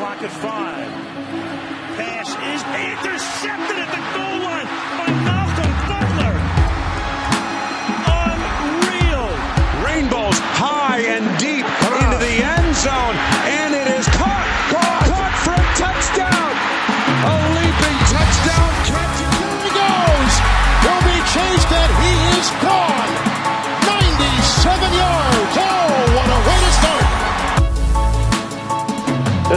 clock at five. Pass is intercepted at the goal line by Malcolm Butler. Unreal. Rainbows high and deep into the end zone,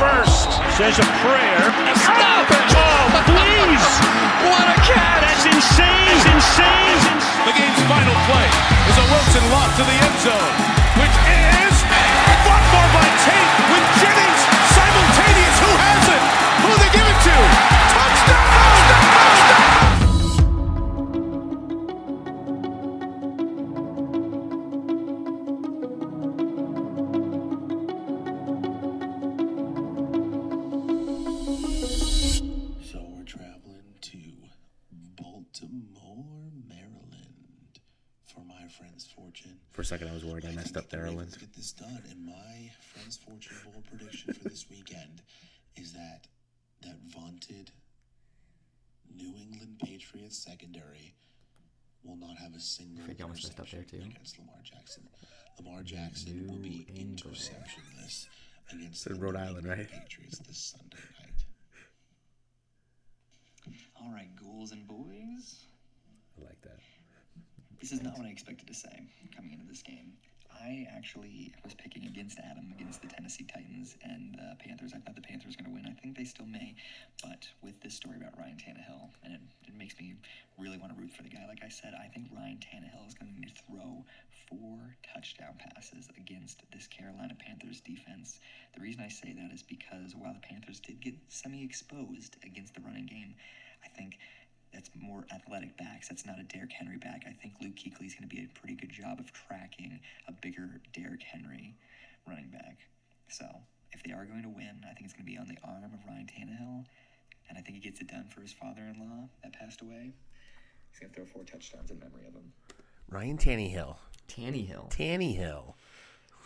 first. Says a prayer. Stop it! Oh, please. What a catch! That's insane. That's insane. The game's final play is a Wilson lock to the end zone, which is not have a single think I almost messed up there, interception too. against Lamar Jackson. Lamar Jackson will be interceptionless against in the Rhode Island, right? Patriots this Sunday night. All right, ghouls and boys. I like that. This is not what I expected to say coming into this game. I actually was picking against Adam against the Tennessee Titans and the Panthers. I thought the Panthers were going to win. I think they still may, but with this story about Ryan Tannehill, and it, it makes me really want to root for the guy. Like I said, I think Ryan Tannehill is going to throw four touchdown passes against this Carolina Panthers defense. The reason I say that is because while the Panthers did get semi-exposed against the running game, I think that's more athletic backs. That's not a Derrick Henry back. I think Luke Kuechly is going to be a pretty good job of tracking a bigger Derrick Henry running back. So if they are going to win, I think it's going to be on the arm of Ryan Tannehill, and I think he gets it done for his father-in-law that passed away. He's going to throw four touchdowns in memory of him. Ryan Tannehill. Tannehill. Tannehill.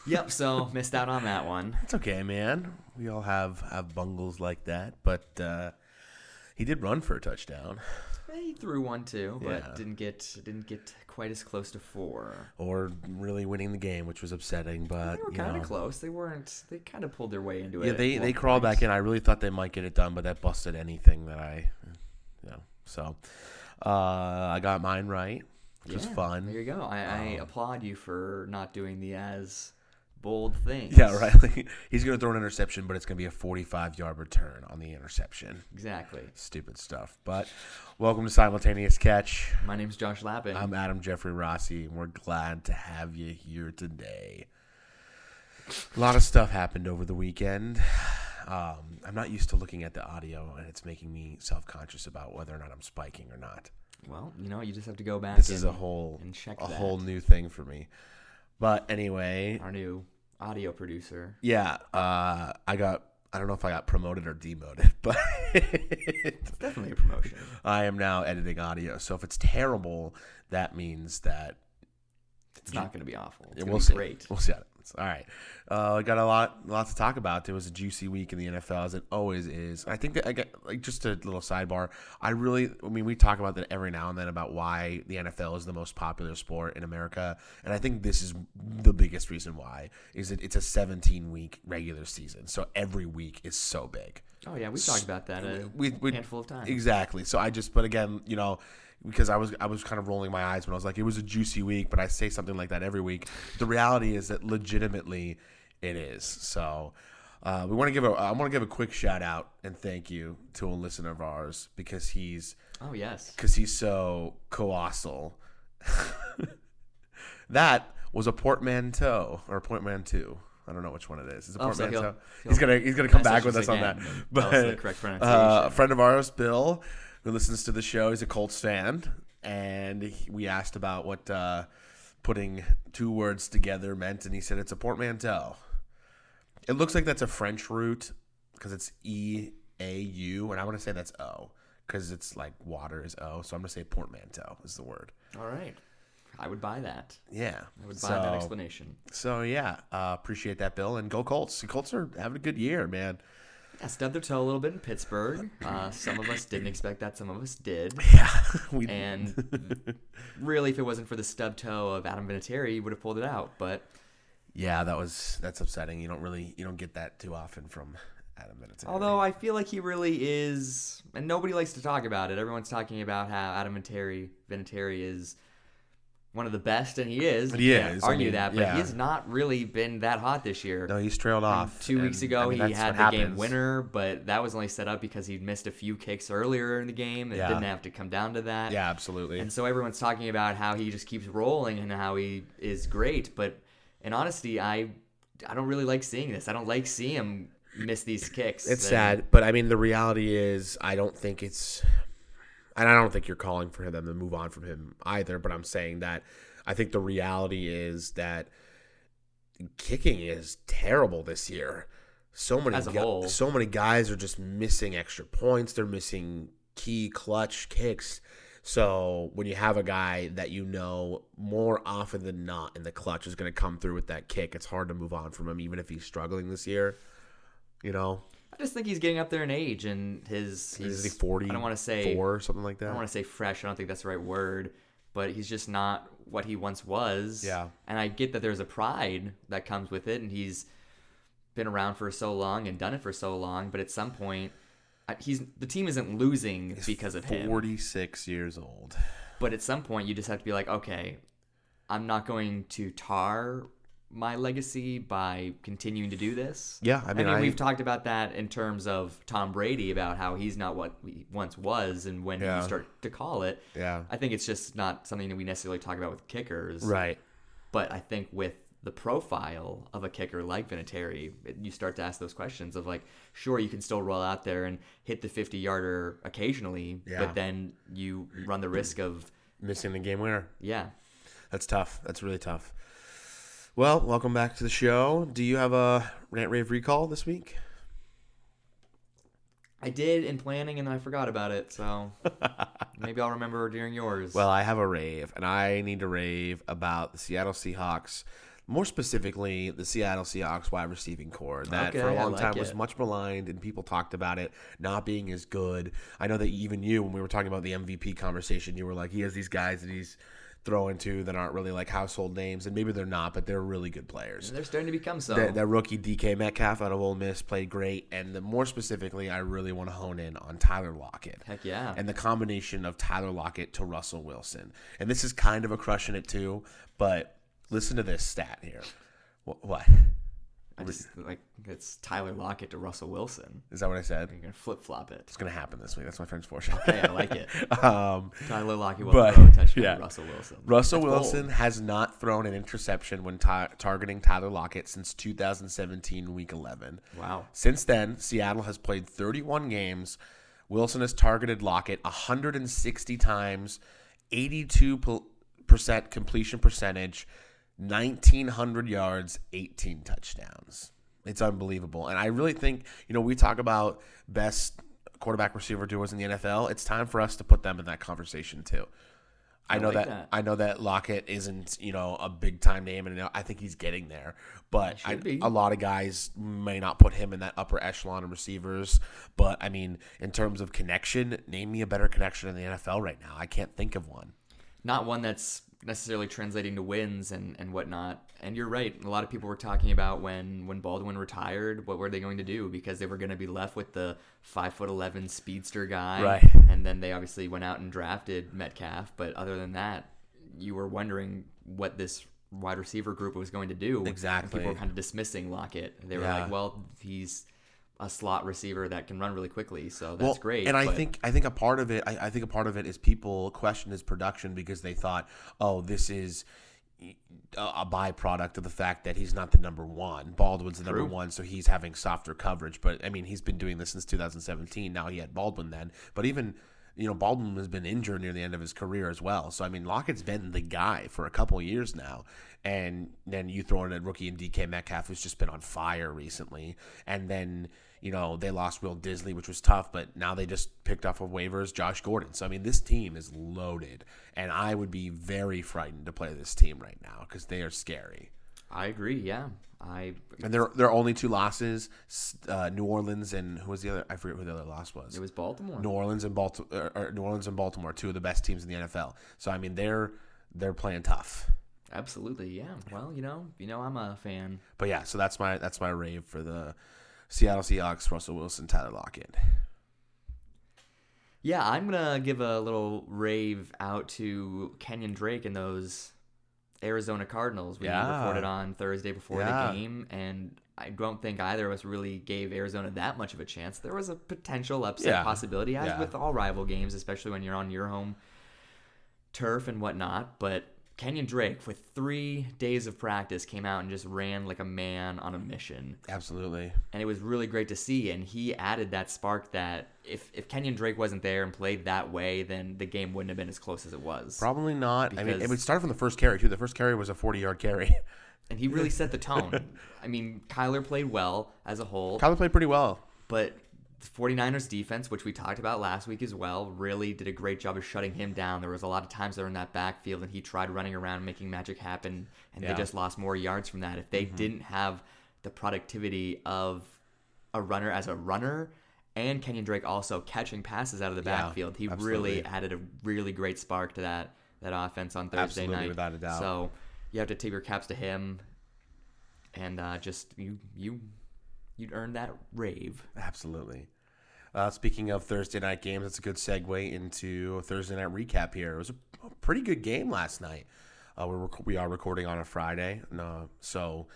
Yep, so missed out on that one. It's okay, man. We all have have bungles like that, but uh, he did run for a touchdown, He threw one too, but Yeah. didn't get didn't get quite as close to four. or really winning the game, which was upsetting. But They were kind of close. They weren't. They kind of pulled their way into it. Yeah, they they crawled back in. I really thought they might get it done, but that busted anything that I, you know. So, uh, I got mine right, which was fun. There you go. I, I Um, applaud you for not doing the as bold things. Yeah, right. He's gonna throw an interception, but it's gonna be a 45 yard return on the interception. Exactly. Stupid stuff. But welcome to simultaneous catch. My name's Josh Lappin. I'm Adam Jeffrey Rossi, and we're glad to have you here today. A lot of stuff happened over the weekend. Um, I'm not used to looking at the audio, and it's making me self conscious about whether or not I'm spiking or not. well, you know, you just have to go back. This is a whole and check a that. whole new thing for me. But anyway, Our new audio producer. yeah, uh, I got. I don't know if I got promoted or demoted, but It's definitely a promotion. I am now editing audio. So if it's terrible, that means that It's not going to be awful. It's Yeah, we'll be see. great. We'll see. How All right. Uh, I got a lot, lot to talk about. It was a juicy week in the NFL, as it always is. I think that I get like just a little sidebar. I really, I mean, we talk about that every now and then about why the NFL is the most popular sport in America, and I think this is the biggest reason why. Is that it's a 17 week regular season, so every week is so big. Oh yeah, we talked about that a We, we, handful of times. Exactly. So I just, but again, you know, because I was I was kind of rolling my eyes when I was like, it was a juicy week, but I say something like that every week. The reality is that legitimately, it is. So. Uh, we want to give a I want to give a quick shout out and thank you to a listener of ours because he's Oh yes. because he's so colossal. that was a portmanteau or a portmanteau. I don't know which one it is. Is a Oh, so portmanteau? he'll- he's gonna he's gonna come back with us us on that. But us the correct uh, a friend of ours, Bill, who listens to the show, he's a Colts fan, and he- we asked about what uh, putting two words together meant, and he said it's a portmanteau. It looks like that's a French root because it's E A U, and I want to say that's O because it's like water is O. So I'm gonna say portmanteau is the word. All right. I would buy that. Yeah, I would buy that explanation. So yeah, uh, appreciate that, Bill, and go Colts. The Colts are having a good year, man. I stubbed their toe a little bit in Pittsburgh. Uh, some of us didn't expect that. Some of us did. Yeah, we And really, if it wasn't for the stub toe of Adam Vinatieri, he would have pulled it out. But yeah, that was that's upsetting. You don't really you don't get that too often from Adam Vinatieri. although I feel like he really is, and nobody likes to talk about it. Everyone's talking about how Adam Vinatieri, Vinatieri is one of the best, and he is. He is, I Argue mean, that, but yeah. he has not really been that hot this year. no, he's trailed off. Two weeks ago, I mean, he had the game winner, but that was only set up because he'd missed a few kicks earlier in the game. It Yeah. didn't have to come down to that. Yeah, absolutely. And so everyone's talking about how he just keeps rolling and how he is great. But in honesty, I I don't really like seeing this. I don't like seeing him miss these kicks. It's And sad, but I mean, the reality is, I don't think it's, and I don't think you're calling for them to move on from him either. But I'm saying that I think the reality is that kicking is terrible this year. So many, As a gu- whole. so many guys are just missing extra points. They're missing key clutch kicks. So when you have a guy that you know more often than not in the clutch is going to come through with that kick, it's hard to move on from him, even if he's struggling this year. You know, I just think he's getting up there in age and his he's is he forty? I don't want to say four or something like that. I don't want to say fresh. I don't think that's the right word, but he's just not what he once was. Yeah. And I get that there's a pride that comes with it, and he's been around for so long and done it for so long. But at some point, I- he's the team isn't losing because of him. Forty six years old. But at some point, you just have to be like, okay, I'm not going to tar my legacy by continuing to do this. Yeah, I mean, I- we've talked about that in terms of Tom Brady about how he's not what he once was, and when Yeah. you start to call it, Yeah. I think it's just not something that we necessarily talk about with kickers, Right. But I think with the profile of a kicker like Vinatieri, you start to ask those questions of like, sure, you can still roll out there and hit the 50 yarder occasionally, Yeah. but then you run the risk of Missing the game winner. yeah. That's tough. That's really tough. Well, welcome back to the show. Do you have a rant rave recall this week? I did in planning and I forgot about it, so maybe I'll remember during yours. Well, I have a rave, and I need to rave about the Seattle Seahawks. More specifically, the Seattle Seahawks wide receiving corps that for a long like time was much maligned, and people talked about it not being as good. I know that even you, when we were talking about the MVP conversation, you were like, he has these guys that he's throwing into that aren't really like household names, and maybe they're not, but they're really good players. they're starting to become so. That, that rookie DK Metcalf out of Ole Miss played great, and the, more specifically, I really want to hone in on Tyler Lockett. Heck yeah. And the combination of Tyler Lockett to Russell Wilson, and this is kind of a crushing it too. But listen to this stat here. Wh- What I just like it's Tyler Lockett to Russell Wilson. is that? What I said? You're gonna flip flop it. It's gonna happen this week. That's my friend's fortune. Okay, I like it. um, Tyler Lockett will but throw a touchdown yeah, to Russell Wilson. Russell That's Wilson bold. has not thrown an interception when ta- targeting Tyler Lockett since 2017 Week 11. Wow. Since then, Seattle has played 31 games. Wilson has targeted Lockett 160 times, 82% completion percentage, 1,900 yards, 18 touchdowns. It's unbelievable. And I really think, you know, we talk about best quarterback receiver duos in the NFL. It's time for us to put them in that conversation too. I, I know like that, that. I know that Lockett isn't, you know, a big time name, and I think he's getting there. But I, a lot of guys may not put him in that upper echelon of receivers. But I mean, in terms of connection, name me a better connection in the NFL right now. I can't think of one. not one that's necessarily translating to wins and, and whatnot. And you're right. A lot of people were talking about when when Baldwin retired, what were they going to do? Because they were going to be left with the five foot eleven speedster guy, Right. And then they obviously went out and drafted Metcalf. But other than that, you were wondering what this wide receiver group was going to do. And Exactly. people were kind of dismissing Lockett. They were Yeah. like, well, he's a slot receiver that can run really quickly, so that's well, great. And I but- think I think a part of it, I, I think a part of it is people question his production because they thought, oh, this is a, a byproduct of the fact that he's not the number one. Baldwin's the number one, so he's having softer coverage. But I mean, he's been doing this since 2017. Now he had Baldwin then, but even you know Baldwin has been injured near the end of his career as well. So I mean, Lockett's been the guy for a couple years now, and then you throw in a rookie in DK Metcalf who's just been on fire recently, and then. You know, they lost Will Dissly, which was tough, but now they just picked off of waivers Josh Gordon. So, I mean, this team is loaded, and I would be very frightened to play this team right now because they are scary. I agree. Yeah, I And their their only two losses, uh, New Orleans and who was the other? I forget who the other loss was. it was Baltimore. New Orleans and Baltimore, or New Orleans and Baltimore, two of the best teams in the NFL. So I mean, they're they're playing tough. Absolutely. Yeah. Well, you know, you know, I'm a fan. But yeah, so that's my that's my rave for the Seattle Seahawks, Russell Wilson, Tyler Lockett. Yeah, I'm gonna give a little rave out to Kenyon Drake and those Arizona Cardinals. We Yeah. recorded on Thursday before Yeah. the game, and I don't think either of us really gave Arizona that much of a chance. There was a potential upset Yeah. possibility, as with all rival games, especially when you're on your home turf and whatnot. But Kenyon Drake, with three days of practice, came out and just ran like a man on a mission Absolutely. and it was really great to see. And he added that spark that if if Kenyon Drake wasn't there and played that way, then the game wouldn't have been as close as it was. Probably not. I mean, it Because- would start from the first carry too. The first carry was a forty yard carry. And he really set the tone. I mean, Kyler played well as a whole, Kyler played pretty well. but the 49ers defense, which we talked about last week as well, really did a great job of shutting him down. There was a lot of times there in that backfield and he tried running around making magic happen and Yeah. they just lost more yards from that. If they didn't have the productivity of a runner as a runner and Kenyon Drake also catching passes out of the Yeah, backfield, he absolutely. really added a really great spark to that that offense on Thursday Absolutely, night. without a doubt. So you have to tip your caps to him and uh, just you you you'd earn that rave. Absolutely. Uh, speaking of Thursday night games, it's a good segue into a Thursday night recap here. It was a, a pretty good game last night. Uh, we're rec- we are recording on a Friday, uh, so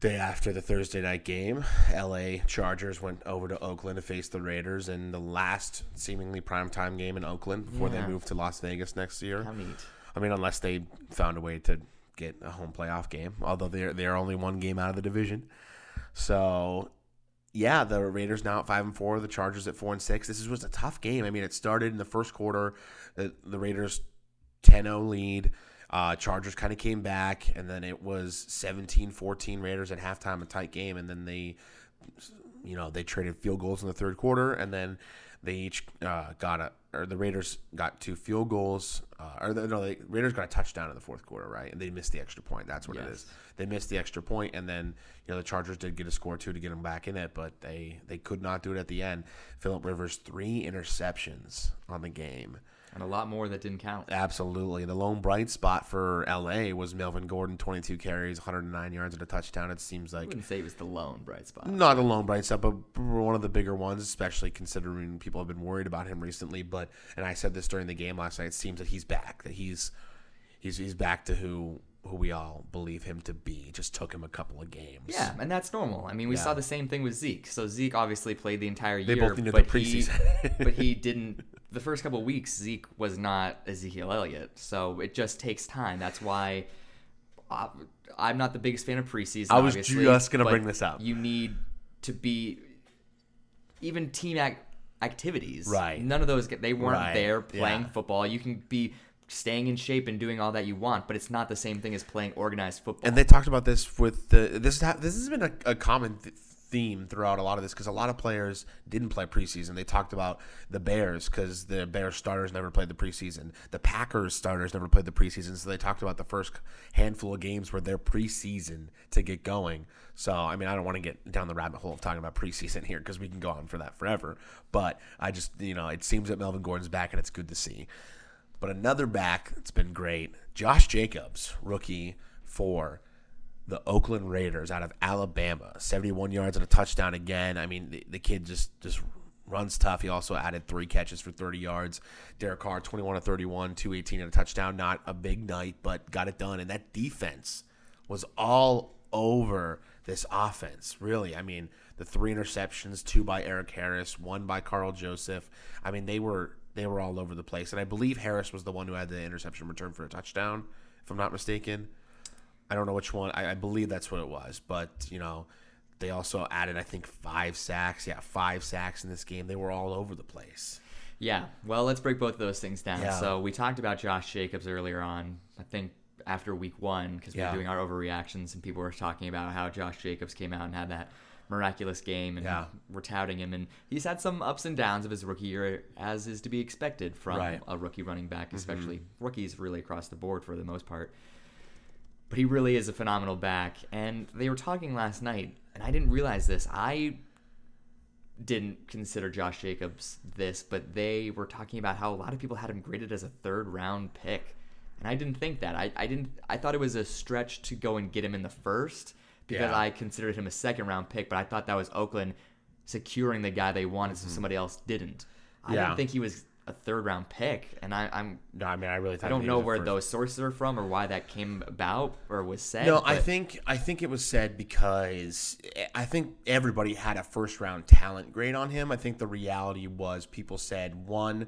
day after the Thursday night game, L.A. Chargers went over to Oakland to face the Raiders in the last seemingly primetime game in Oakland before Yeah. they move to Las Vegas next year. How neat. I mean, unless they found a way to get a home playoff game, although they're they're only one game out of the division. So, yeah, the Raiders now at five and four, the Chargers at four and six. This was a tough game. I mean, it started in the first quarter, the, the Raiders 10-0 lead. Uh, Chargers kind of came back, and then it was 17-14 Raiders at halftime, a tight game, and then they you know, they traded field goals in the third quarter, and then they each uh, got a, or the Raiders got two field goals, uh, or the, no, the Raiders got a touchdown in the fourth quarter, right? And they missed the extra point. That's what it Yes. is. They missed the extra point, and then you know the Chargers did get a score too to get them back in it, but they they could not do it at the end. Philip Rivers three interceptions on the game. And a lot more that didn't count. Absolutely. The lone bright spot for LA was Melvin Gordon, 22 carries, 109 yards and a touchdown. It seems I like wouldn't say it was the lone bright spot. not a lone bright spot, but one of the bigger ones, especially considering people have been worried about him recently. But and I said this during the game last night. It seems that he's back. That he's he's he's back to who who we all believe him to be. It just took him a couple of games. Yeah, and that's normal. I mean, we Yeah. saw the same thing with Zeke. So Zeke obviously played the entire They year, both needed but the he, preseason. but he didn't. The first couple of weeks, Zeke was not Ezekiel Elliott, so it just takes time. That's why uh, I'm not the biggest fan of preseason. I was just gonna bring this up. You need to be even team ac- activities. Right. None of those get- they weren't Right, there playing yeah. football. You can be staying in shape and doing all that you want, but it's not the same thing as playing organized football. And they talked about this with the this this has been a, a common th- theme throughout a lot of this because a lot of players didn't play preseason. They talked about the Bears because the Bears starters never played the preseason. The Packers starters never played the preseason. So they talked about the first handful of games were their preseason to get going. So I mean, I don't want to get down the rabbit hole of talking about preseason here because we can go on for that forever. But I just you know it seems that Melvin Gordon's back and it's good to see. But another back that's been great, Josh Jacobs, rookie for the Oakland Raiders out of Alabama, 71 yards and a touchdown again. I mean, the, the kid just just runs tough. He also added three catches for 30 yards. Derek Carr, 21 to 31, 218 and a touchdown. Not a big night, but got it done. And that defense was all over this offense. Really, I mean, the three interceptions, two by Erik Harris, one by Karl Joseph. I mean, they were they were all over the place. And I believe Harris was the one who had the interception return for a touchdown, if I'm not mistaken. I don't know which one. I, I believe that's what it was, but you know, they also added I think five sacks. Yeah, five sacks in this game. They were all over the place. Yeah. Well, let's break both of those things down. Yeah. So we talked about Josh Jacobs earlier on. I think after week one because we Yeah. were doing our overreactions and people were talking about how Josh Jacobs came out and had that miraculous game and Yeah. we're touting him and he's had some ups and downs of his rookie year as is to be expected from Right. Mm-hmm. a rookie running back especially rookies really across the board for the most part but he really is a phenomenal back and they were talking last night and i didn't realize this i didn't consider josh jacobs this but they were talking about how a lot of people had him graded as a third round pick and i didn't think that i, I didn't i thought it was a stretch to go and get him in the first because Yeah. i considered him a second round pick but i thought that was oakland securing the guy they wanted so somebody else didn't i Mm-hmm. Yeah. didn't think he was a third round pick and I, i'm No, I mean I really. I don't know where those sources are from or why that came about or was said. No, I think I think it was said because I think everybody had a first round talent grade on him. I think the reality was people said one,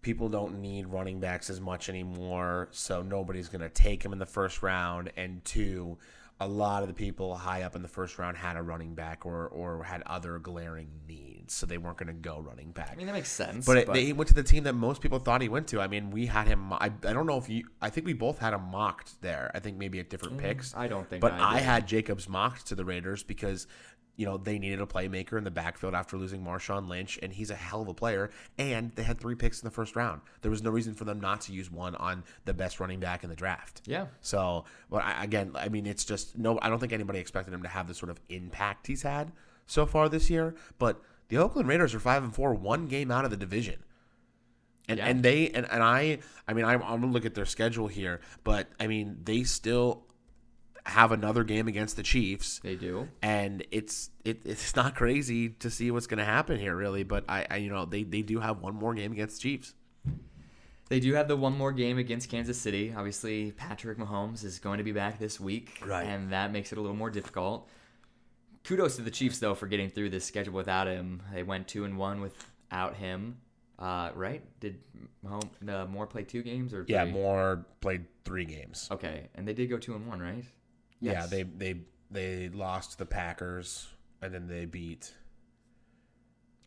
people don't need running backs as much anymore, so nobody's going to take him in the first round, and two, a lot of the people high up in the first round had a running back or or had other glaring needs, so they weren't going to go running back. I mean, that makes sense. But, it, he went to the team that most people thought he went to. I mean, we had him. I, I don't know if you. I think we both had him mocked there. I think maybe at different picks. Mm, I don't think But I I, had Jacobs mocked to the Raiders because you know they needed a playmaker in the backfield after losing Marshawn Lynch, and he's a hell of a player. And they had three picks in the first round. There was no reason for them not to use one on the best running back in the draft. Yeah. So, but I, again, I mean, it's just no. I don't think anybody expected him to have the sort of impact he's had so far this year. But the Oakland Raiders are five and four, one game out of the division. And, Yeah. and they and, and I I mean I'm, I'm gonna look at their schedule here, but I mean they still have another game against the Chiefs. They do. and it's it, it's not crazy to see what's going to happen here, really. But I, I you know they, they do have one Moore game against the Chiefs. They do have the one more game against Kansas City. Obviously, Patrick Mahomes is going to be back this week, Right. and that makes it a little more difficult. Kudos to the Chiefs though for getting through this schedule without him. They went two and one without him. Uh, right? Did Mahomes uh, more play two games or Yeah, three? Moore played three games. Okay, and they did go two and one, right? Yeah, they they they lost the Packers and then they beat.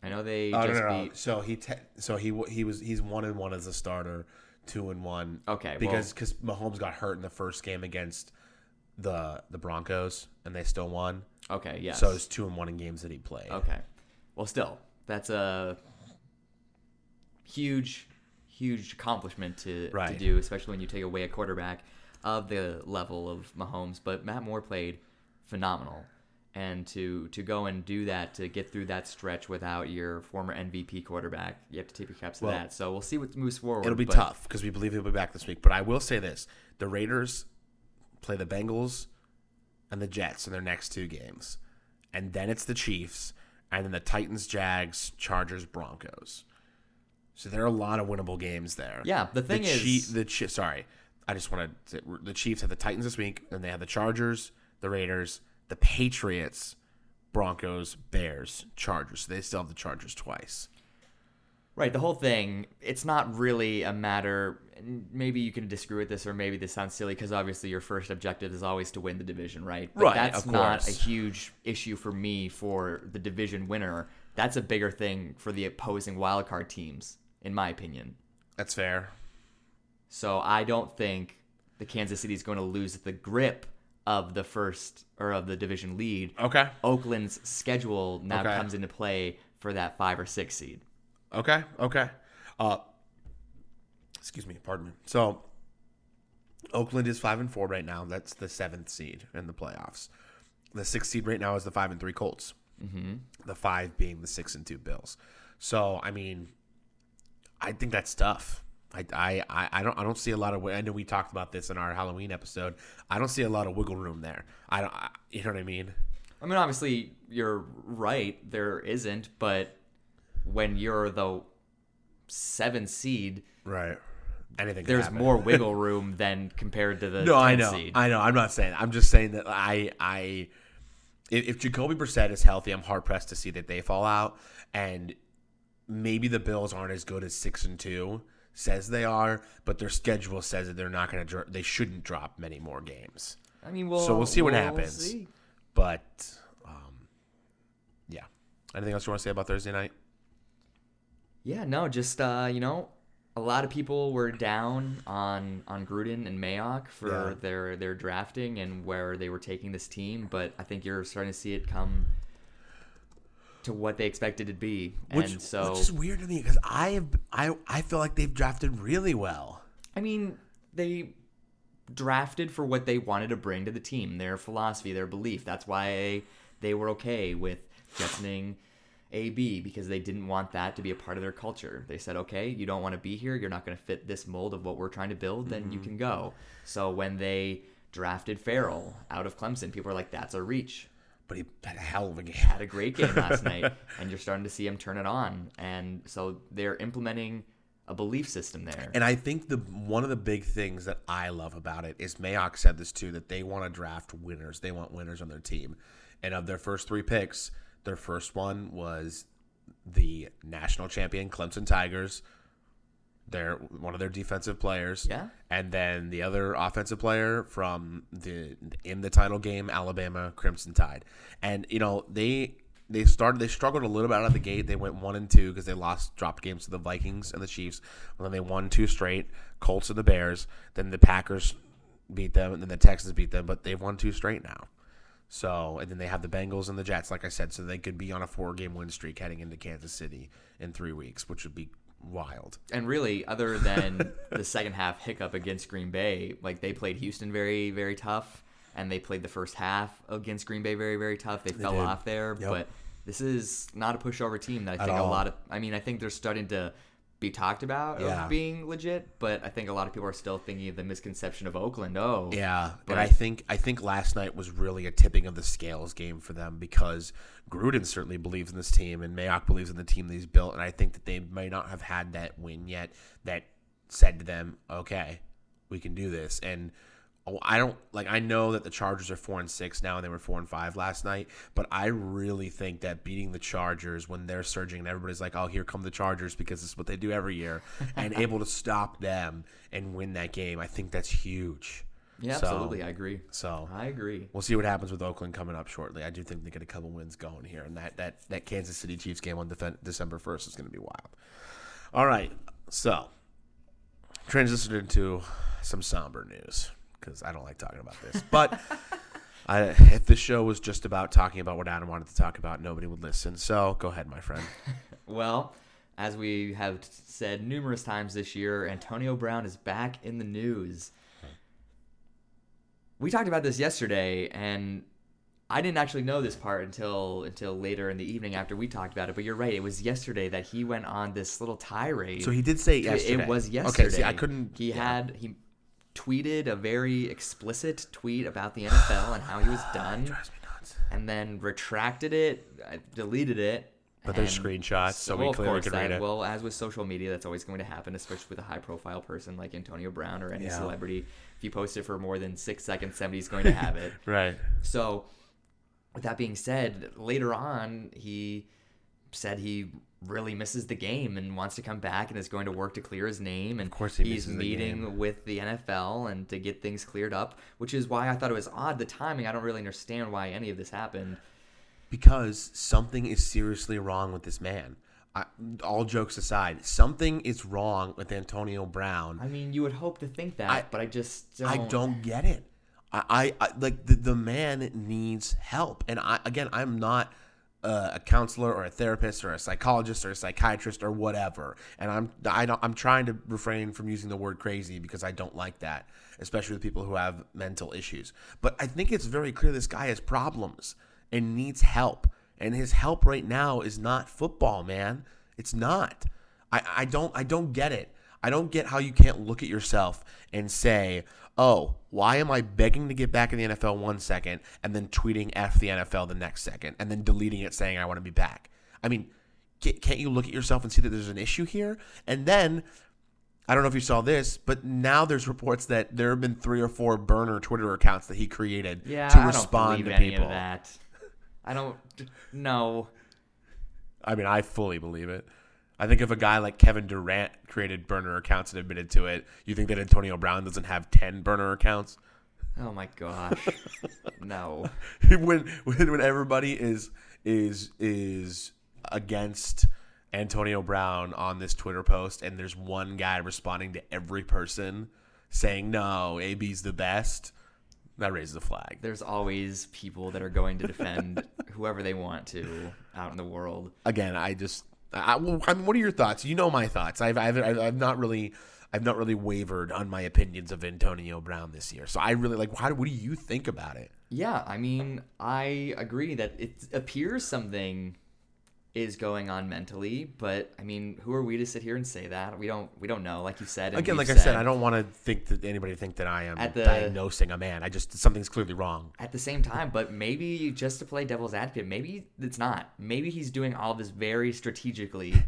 I know they Oh no, just no, no. beat. So he te- so he he was he's one and one as a starter, two and one. Okay, well- because because Mahomes got hurt in the first game against the the Broncos and they still won. Okay, yeah. So it's two and one in games that he played. Okay. Well, still, that's a huge, huge accomplishment to, to do, especially when you take away a quarterback of the level of Mahomes. But Matt Moore played phenomenal. And to, to go and do that, to get through that stretch without your former MVP quarterback, you have to tip your caps to Well, that. So we'll see what moves forward. It'll be but- tough because we believe he'll be back this week. But I will say this: the Raiders play the Bengals and the Jets in their next two games, and then it's the Chiefs, and then the Titans, Jags, Chargers, Broncos. So there are a lot of winnable games there. Yeah, the thing the is- the Chi- sorry, I just want to. The Chiefs have the Titans this week, and they have the Chargers, the Raiders, the Patriots, Broncos, Bears, Chargers. So they still have the Chargers twice. Right, the whole thing, it's not really a matter. Maybe you can disagree with this, or maybe this sounds silly because obviously your first objective is always to win the division, right? But Right, That's not a huge issue for me for the division winner. That's a bigger thing for the opposing wildcard teams, in my opinion. That's fair. So I don't think the Kansas City is going to lose the grip of the first or of the division lead. Okay. Oakland's schedule now Okay. comes into play for that five or six seed. Okay. Okay. Uh, excuse me. Pardon me. So, Oakland is five and four right now. That's the seventh seed in the playoffs. The sixth seed right now is the five and three Colts. Mm-hmm. The five being the six and two Bills. So, I mean, I think that's tough. I, I, I- don't I don't see a lot of I know we talked about this in our Halloween episode. I don't see a lot of wiggle room there. I don't I, you know what I mean? I mean, obviously, you're right. There isn't, but when you're the seven seed, Right. Anything. there's happen. more wiggle room than compared to the No, I know, seed. I know. I'm not saying. I'm just saying that I, I, if, if Jacoby Brissett is healthy, I'm hard pressed to see that they fall out, and maybe the Bills aren't as good as six and two. Says they are, but their schedule says that they're not going to. Dro- they shouldn't drop many more games. I mean, we'll, so we'll see what we'll happens. see. But um, yeah. Anything else you want to say about Thursday night? Yeah, no, just uh, you know, a lot of people were down on on Gruden and Mayock for Yeah. their their drafting and where they were taking this team, but I think you're starting to see it come to what they expected it to be, Which, and so which is weird to me because I have I I feel like they've drafted really well. I mean, they drafted for what they wanted to bring to the team, their philosophy, their belief. That's why they were okay with jettisoning AB because they didn't want that to be a part of their culture. They said, okay, you don't want to be here, you're not going to fit this mold of what we're trying to build, then you mm-hmm. can go. So when they drafted Ferrell out of Clemson, people were like, that's a reach. But he had a hell of a game. Had a great game last night, and you're starting to see him turn it on. And so they're implementing a belief system there. And I think the one of the big things that I love about it is Mayock said this too that they want to draft winners. They want winners on their team. And of their first three picks, their first one was the national champion Clemson Tigers. They're one of their defensive players. Yeah. And then the other offensive player from the in the title game, Alabama Crimson Tide. And you know, they they started they struggled a little bit out of the gate. They went one and two because they lost dropped games to the Vikings and the Chiefs. And then they won two straight, Colts and the Bears. Then the Packers beat them, and then the Texans beat them, but they've won two straight now. So, and then they have the Bengals and the Jets, like I said, so they could be on a four game win streak heading into Kansas City in three weeks, which would be wild. And really, other than the second half hiccup against Green Bay, like they played Houston very, very tough, and they played the first half against Green Bay very, very tough. They, fell did. off there, Yep. but this is not a pushover team that I At think a lot of. I mean, I think they're starting to be talked about Yeah. of being legit, but I think a lot of people are still thinking of the misconception of Oakland. Oh, Yeah, But- and I think I think last night was really a tipping of the scales game for them because Gruden certainly believes in this team and Mayock believes in the team that he's built, and I think that they may not have had that win yet that said to them, "Okay, we can do this." And Oh, I don't like. I know that the Chargers are four and six now, and they were four and five last night. But I really think that beating the Chargers when they're surging and everybody's like, "Oh, here come the Chargers," because it's what they do every year, and able to stop them and win that game, I think that's huge. yeah, So- absolutely, I agree. So I agree. we'll see what happens with Oakland coming up shortly. I do think they get a couple wins going here, and that that that Kansas City Chiefs game on Defen- December first is going to be wild. All right, so transition into some somber news because I don't like talking about this, but. I, if this show was just about talking about what Adam wanted to talk about, nobody would listen. So go ahead, my friend. Well, as we have said numerous times this year, Antonio Brown is back in the news. We talked about this yesterday, and I didn't actually know this part until until later in the evening after we talked about it. But you're right; it was yesterday that he went on this little tirade. So he did say yesterday. It was Okay, see, I couldn't- He yeah. had he tweeted a very explicit tweet about the NFL and how he was done, Drives me nuts. and then retracted it, uh, deleted it. But there's screenshots, so we well, of clearly can read it. Well, as with social media, that's always going to happen, especially with a high-profile person like Antonio Brown or any Yeah. celebrity. If you post it for more than six seconds, somebody's going to have it. Right. So, with that being said, later on, he said he really misses the game and wants to come back and is going to work to clear his name. And of course he he's misses the meeting with the NFL and to get things cleared up, which is why I thought it was odd the timing. I don't really understand why any of this happened. because something is seriously wrong with this man. I, all jokes aside, something is wrong with Antonio Brown. I mean, you would hope to think that, I- but I just don't. I don't get it. I, I, I like the, the man needs help, and I again, I'm not a counselor or a therapist or a psychologist or a psychiatrist or whatever, and I'm I don't, I'm trying to refrain from using the word crazy because I don't like that, especially with people who have mental issues. But I think it's very clear this guy has problems and needs help, and his help right now is not football, man. It's not. I, I don't I don't get it. I don't get how you can't look at yourself and say, "Oh, why am I begging to get back in the NFL one second and then tweeting f the NFL the next second and then deleting it saying I want to be back?" I mean, can't you look at yourself and see that there's an issue here? And then I don't know if you saw this, but now there's reports that there have been three or four burner Twitter accounts that he created Yeah, to I don't respond believe to any people. of that. I don't. know. I mean, I fully believe it. I think if a guy like Kevin Durant created burner accounts and admitted to it, you think that Antonio Brown doesn't have ten burner accounts? Oh my gosh. no. when when when everybody is is is against Antonio Brown on this Twitter post, and there's one guy responding to every person saying no, AB's the best. That raises a flag. There's always people that are going to defend whoever they want to out in the world. Again, I just, I, I mean, what are your thoughts? You know my thoughts. I've, I've, I've not really, I've not really wavered on my opinions of Antonio Brown this year. So I really like. How, what do you think about it? Yeah, I mean, I agree that it appears something is going on mentally, but I mean, who are we to sit here and say that? We don't we don't know, like you said. and Again, like I said, I don't want to think that anybody think that I am the- diagnosing a man. I just something's clearly wrong. At the same time, but maybe just to play devil's advocate, maybe it's not. Maybe he's doing all this very strategically.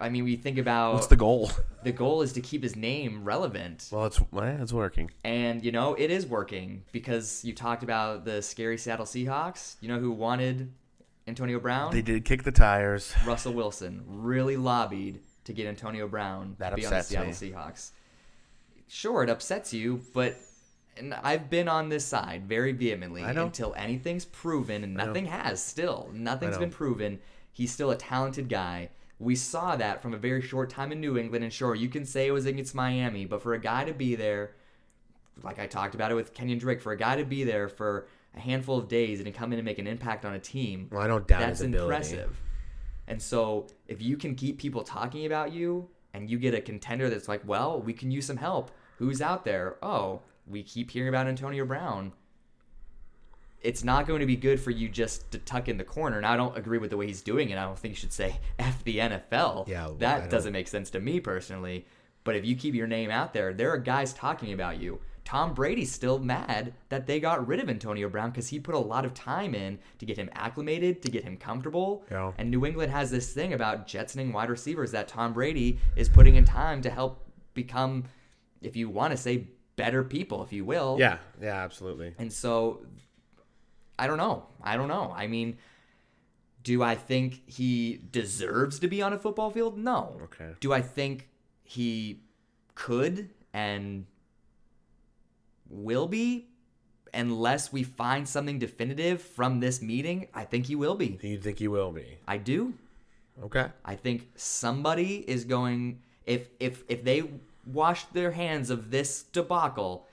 I mean, we think about What's the goal? the goal is to keep his name relevant. Well, it's well, it's working. And you know, it is working because you talked about the scary Seattle Seahawks. You know who wanted Antonio Brown? They did kick the tires. Russell Wilson really lobbied to get Antonio Brown That to be on the Seattle me. Seahawks. Sure, it upsets you, but and I've been on this side very vehemently until anything's proven, and nothing has still. Nothing's been proven. He's still a talented guy. We saw that from a very short time in New England, and sure, you can say it was against Miami, but for a guy to be there, like I talked about it with Kenyon Drake, for a guy to be there for a handful of days and come in and make an impact on a team, Well, I don't doubt that's his ability. impressive. And so if you can keep people talking about you and you get a contender that's like, well, we can use some help. Who's out there? Oh, we keep hearing about Antonio Brown. It's not going to be good for you just to tuck in the corner. And I don't agree with the way he's doing it. I don't think you should say F the NFL. Yeah, well, that doesn't make sense to me personally. But if you keep your name out there, there are guys talking about you. Tom Brady's still mad that they got rid of Antonio Brown because he put a lot of time in to get him acclimated, to get him comfortable. Yeah. And New England has this thing about jetsoning wide receivers that Tom Brady is putting in time to help become, if you want to say, better people, if you will. Yeah, yeah, absolutely. And so, I don't know. I don't know. I mean, do I think he deserves to be on a football field? No. Okay. Do I think he could and will be? Unless we find something definitive from this meeting, I think he will be. You think he will be? I do. Okay. I think somebody is going if if if they wash their hands of this debacle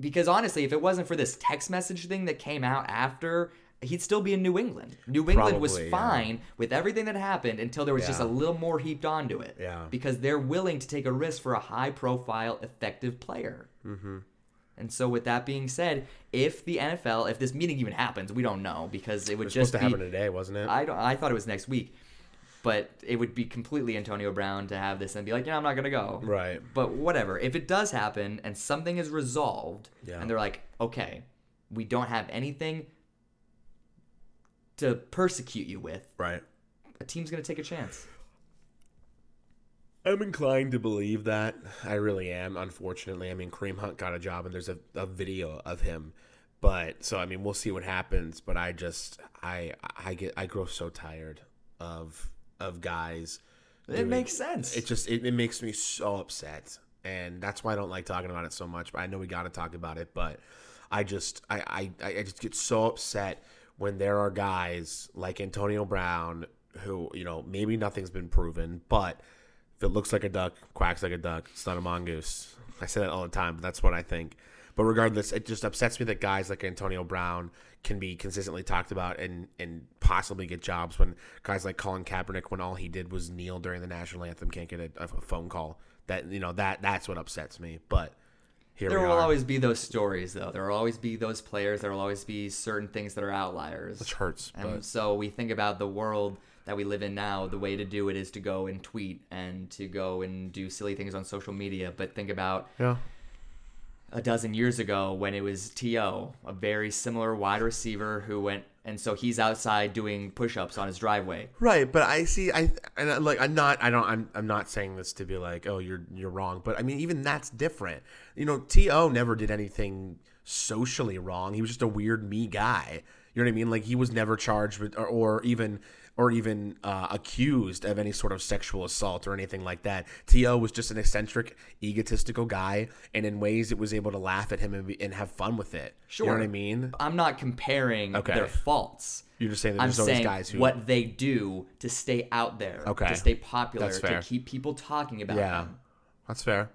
because honestly, if it wasn't for this text message thing that came out after, he'd still be in New England. New England was Probably, yeah. fine with everything that happened until there was just a little more heaped onto it. Yeah. Because they're willing to take a risk for a high profile, effective player. Mm-hmm. And so, with that being said, if the NFL, if this meeting even happens, we don't know because it would It just supposed to be, happen today, wasn't it? I don't. I thought it was next week, but it would be completely Antonio Brown to have this and be like, yeah, I'm not gonna go. Right. But whatever. If it does happen and something is resolved, Yeah. and they're like, okay, we don't have anything to persecute you with, right. a team's gonna take a chance. I'm inclined to believe that. I really am. Unfortunately, I mean, Kareem Hunt got a job, and there's a, a video of him. But so I mean, we'll see what happens. But I just I I get I grow so tired of of guys. It doing- makes sense. It just it, it makes me so upset, and that's why I don't like talking about it so much. But I know we got to talk about it. But I just I, I I just get so upset when there are guys like Antonio Brown who you know maybe nothing's been proven, but if it looks like a duck, quacks like a duck, it's not a mongoose. I say that all the time, but that's what I think. But regardless, it just upsets me that guys like Antonio Brown can be consistently talked about and and possibly get jobs when guys like Colin Kaepernick, when all he did was kneel during the national anthem, can't get a, a phone call. That you know that that's what upsets me. But here There will are, always be those stories, though. There will always be those players. There will always be certain things that are outliers. which hurts. And But so we think about the world that we live in now. The way to do it is to go and tweet and to go and do silly things on social media. But think about yeah, a dozen years ago when it was T.O., a very similar wide receiver who went, and so he's outside doing push ups on his driveway. Right, but I see. I and I, like. I'm not. I don't. I'm. I'm not saying this to be like, oh, you're you're wrong. But I mean, even that's different. You know, To never did anything socially wrong. He was just a weird me guy. You know what I mean? Like he was never charged with or, or even or even uh, accused of any sort of sexual assault or anything like that. T.O. was just an eccentric, egotistical guy, and in ways it was able to laugh at him and, be, and have fun with it. Sure. You know what I mean? I'm not comparing Okay. their faults. You're just saying that I'm always saying guys who. what they do to stay out there, Okay. to stay popular, to keep people talking about yeah, them. that's fair.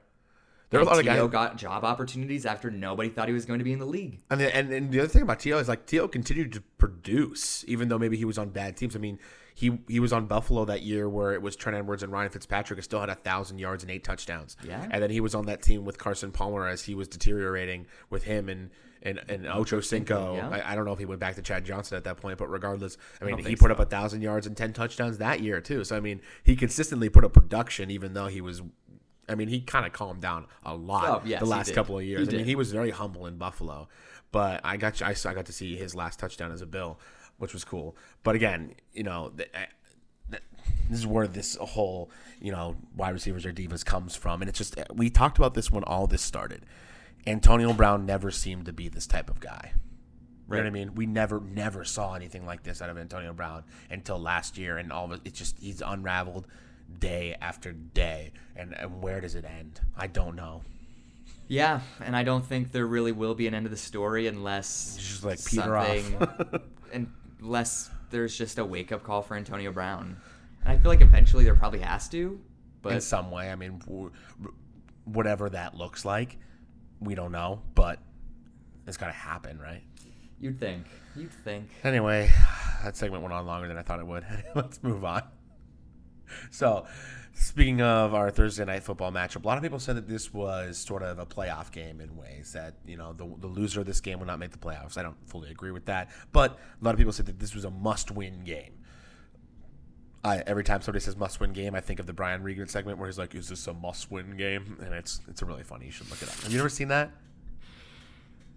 There are a lot of guys. got job opportunities after nobody thought he was going to be in the league. And, the, and and the other thing about T.O. is like T.O. continued to produce, even though maybe he was on bad teams. I mean, he he was on Buffalo that year where it was Trent Edwards and Ryan Fitzpatrick, and still had a thousand yards and eight touchdowns. Yeah. And then he was on that team with Carson Palmer as he was deteriorating with him and and and Ocho Cinco. Yeah. I, I don't know if he went back to Chad Johnson at that point, but regardless, I mean, don't he put so. up a thousand yards and ten touchdowns that year too. So I mean, he consistently put up production, even though he was. I mean, he kind of calmed down a lot Oh, yes, the last couple of years. I mean, he was very humble in Buffalo, but I got I, I got to see his last touchdown as a Bill, which was cool. But again, you know, th- I- eh, th- this is where this whole you know wide receivers or divas comes from, and it's just eh, we talked about this when all this started. Antonio Brown never seemed to be this type of guy. You know what I mean? We never, never saw anything like this out of Antonio Brown until last year, and all of it, it's just he's unraveled day after day. And and where does it end? I don't know. Yeah, and I don't think there really will be an end to the story unless Just like peter off. unless there's just a wake up call for Antonio Brown. And I feel like eventually there probably has to, but in some way. I mean, whatever that looks like, we don't know, but it's got to happen, right? you'd think, you'd think. Anyway, that segment went on longer than I thought it would. Let's move on. So, speaking of our Thursday night football matchup, a lot of people said that this was sort of a playoff game in ways that, you know, the, the loser of this game would not make the playoffs. I don't fully agree with that. But a lot of people said that this was a must win game. I, every time somebody says must win game, I think of the Brian Regan segment where he's like, "Is this a must win game?" And it's it's a really funny. You should look it up. Have you ever seen that?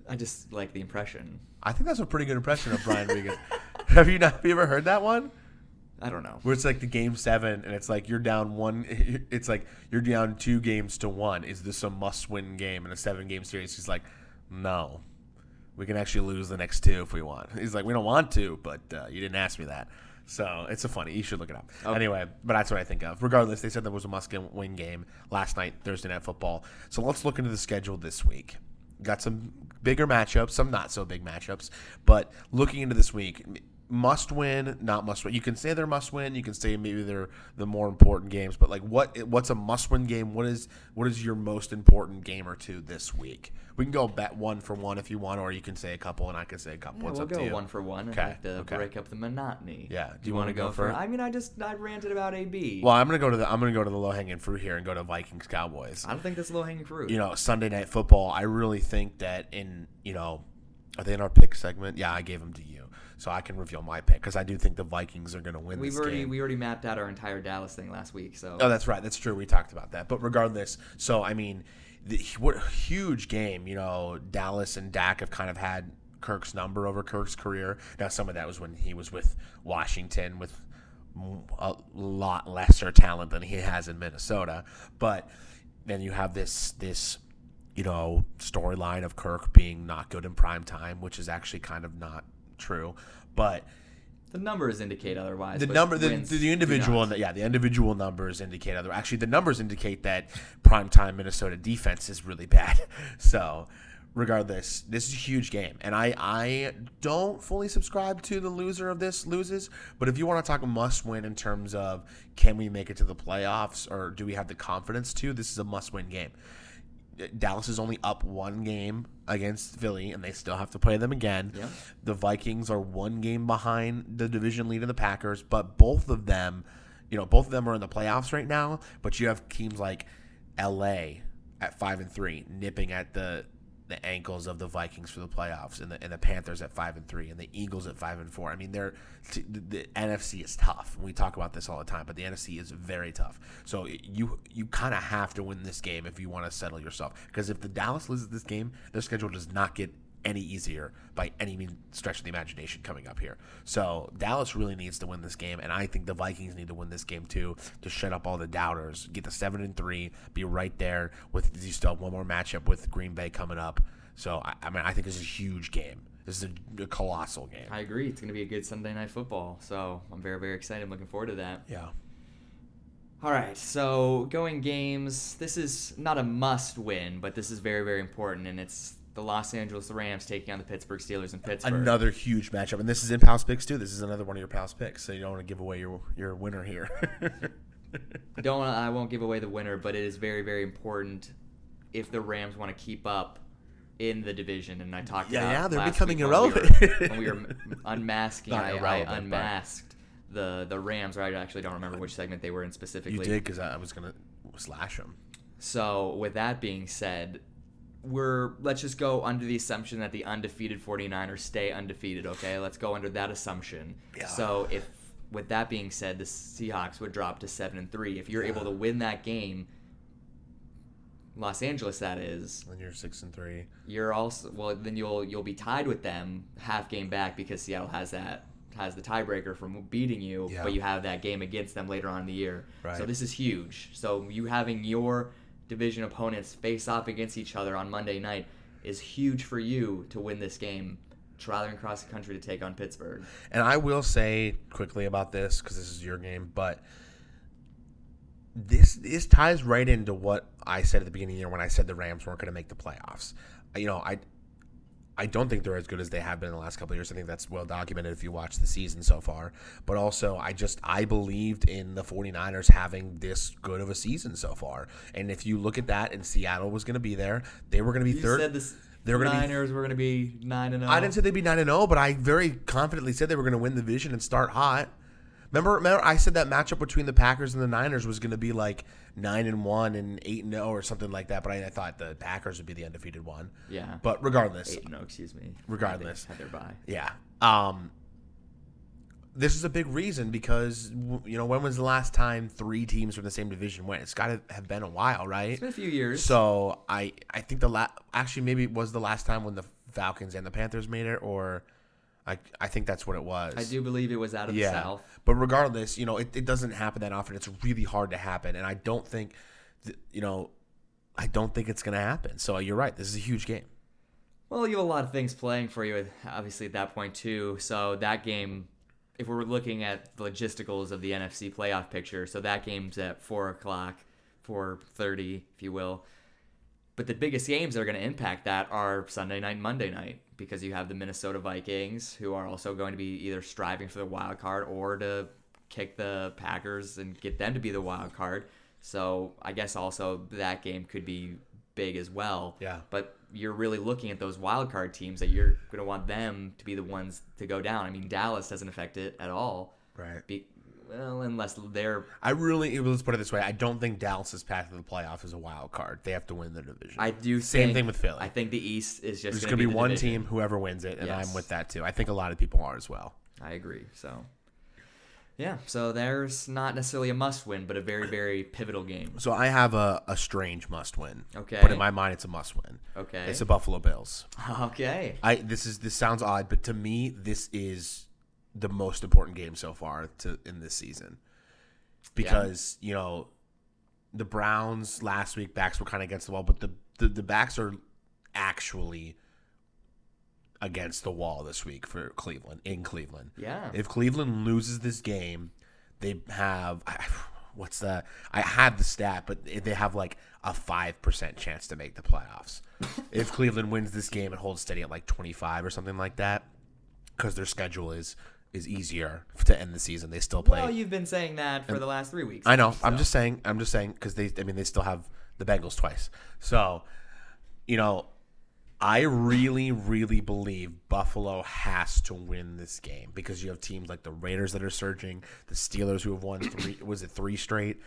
I just like the impression. I think that's a pretty good impression of Brian Regan. have you not? Have you ever heard that one? I don't know. Where it's like the game seven, and it's like you're down one. It's like you're down two games to one. Is this a must-win game in a seven-game series? He's like, no, we can actually lose the next two if we want. He's like, we don't want to, but uh, you didn't ask me that. So it's a funny. You should look it up. Anyway, but that's what I think of. Regardless, they said there was a must-win game last night, Thursday night football. So let's look into the schedule this week. Got some bigger matchups, some not so big matchups, but looking into this week, must win, not must win. You can say they're must win. You can say maybe they're the more important games, but like what what's a must win game? What is what is your most important game or two this week? We can go bet one for one if you want, or you can say a couple, and I can say a couple. Yeah, it's we'll up to go you. one for one. Okay, like to okay. break up the monotony. Yeah. Do you, want to go, for? I mean, I just I ranted about AB. Well, I'm gonna go to the I'm gonna go to the low hanging fruit here and go to Vikings Cowboys. I don't think that's low hanging fruit. you know, Sunday night football, I really think that in, you know, are they in our pick segment? Yeah, I gave them to you. So I can reveal my pick because I do think the Vikings are going to win We've this already game. we already mapped out our entire Dallas thing last week. So Oh, that's right. That's true. We talked about that. But regardless, so I mean, the, what a huge game. You know, Dallas and Dak have kind of had Kirk's number over Kirk's career. Now, some of that was when he was with Washington with a lot lesser talent than he has in Minnesota. But then you have this this you know storyline of Kirk being not good in prime time, which is actually kind of not true. But the numbers indicate otherwise. the number the, the individual yeah the individual numbers indicate other actually the numbers indicate that primetime minnesota defense is really bad so regardless this is a huge game and i i don't fully subscribe to the loser of this loses but if you want to talk must win in terms of can we make it to the playoffs or do we have the confidence to this is a must win game Dallas is only up one game against Philly, and they still have to play them again. Yeah. The Vikings are one game behind the division lead of the Packers, but both of them, you know, both of them are in the playoffs right now. But you have teams like LA at five and three, nipping at the the ankles of the Vikings for the playoffs, and the and the Panthers at five and three, and the Eagles at five and four. I mean, they're the, the NFC is tough. We talk about this all the time, but the NFC is very tough. So you you kind of have to win this game if you want to settle yourself. Because if the Dallas loses this game, their schedule does not get any easier by any mean stretch of the imagination coming up here. So Dallas really needs to win this game, and I think the Vikings need to win this game too to shut up all the doubters, get the seven and three, be right there with you still have one more matchup with Green Bay coming up. So I, I mean, I think this is a huge game. This is a, a colossal game. I agree. It's going to be a good Sunday night football. So I'm very, very excited. I'm looking forward to that. Yeah. All right. So going games. This is not a must win, but this is very, very important. And it's the Los Angeles Rams taking on the Pittsburgh Steelers in Pittsburgh. Another huge matchup, and this is in Pal's picks too. This is another one of your Pal's picks, so you don't want to give away your your winner here. Don't wanna, I won't give away the winner, but it is very, very important if the Rams want to keep up in the division. And I talked Yeah, about yeah, they're becoming irrelevant. When we were, when we were unmasking, I, I but- unmasked the the Rams. Or I actually don't remember which segment they were in specifically. you did because I was gonna slash them. So, with that being said, we're let's just go under the assumption that the undefeated 49ers stay undefeated, okay? Let's go under that assumption. Yeah. So, if with that being said, the Seahawks would drop to 7 and 3. If you're able to win that game, Los Angeles that is, When you're six and three, you're also well then you'll you'll be tied with them half game back because Seattle has that has the tiebreaker from beating you, Yeah. but you have that game against them later on in the year. Right. So this is huge. So you having your division opponents face off against each other on Monday night is huge for you to win this game, traveling across the country to take on Pittsburgh. and I will say quickly about this because this is your game, but this this ties right into what I said at the beginning of the year when I said the Rams weren't going to make the playoffs. You know, I I don't think they're as good as they have been in the last couple of years. I think that's well documented if you watch the season so far. But also, I just I believed in the 49ers having this good of a season so far. And if you look at that, and Seattle was going to be there, they were going to be You third. said the they going to be Niners were going to be 9 and oh. 0. I didn't say they'd be nine and zero, but I very confidently said they were going to win the division and start hot. Remember, remember, I said that matchup between the Packers and the Niners was going to be like nine and one and eight and zero or something like that. But I, I thought the Packers would be the undefeated one. Yeah. But regardless, 8 no, excuse me. Regardless. Had their bye. yeah. Um, this is a big reason because you know when was the last time three teams from the same division went? It's got to have been a while, right? It's been a few years. So I I think the last actually maybe it was the last time when the Falcons and the Panthers made it, or I I think that's what it was. I do believe it was out of yeah. the South. But regardless, you know, it, it doesn't happen that often. It's really hard to happen, and I don't think, th- you know, I don't think it's gonna happen. So you're right. This is a huge game. Well, you have a lot of things playing for you, obviously, at that point, too. So that game, if we're looking at the logisticals of the NFC playoff picture, so that game's at 4 o'clock, 4.30, if you will. But the biggest games that are going to impact that are Sunday night and Monday night because you have the Minnesota Vikings, who are also going to be either striving for the wild card or to kick the Packers and get them to be the wild card. So I guess also that game could be big as well. Yeah. But you're really looking at those wild card teams that you're going to want them to be the ones to go down. I mean, Dallas doesn't affect it at all. Right. Be, well, unless they're. I really let's put it this way. I don't think Dallas's path to the playoff is a wild card. They have to win the division. I do. Same think- thing with Philly. I think the East is just There's going to be one division. team, whoever wins it, and Yes. I'm with that too. I think a lot of people are as well. I agree. So, yeah. So there's not necessarily a must win, but a very, very pivotal game. So I have a, a strange must win. Okay. But in my mind, it's a must win. Okay. It's the Buffalo Bills. Okay. I this is this sounds odd, but to me, this is the most important game so far to in this season because you know the Browns last week backs were kind of against the wall, but the, the the backs are actually against the wall this week for Cleveland in Cleveland. Yeah. If Cleveland loses this game, they have what's the I had the stat, but they have like a five percent chance to make the playoffs. if Cleveland wins this game and holds steady at like twenty five or something like that, because their schedule is is easier to end the season. They still play. Well, you've been saying that for the last three weeks. I know. I'm just saying. I'm just saying because they. I mean, they still have the Bengals twice. So, you know, I really, really believe Buffalo has to win this game because you have teams like the Raiders that are surging, the Steelers who have won three. was it three straight?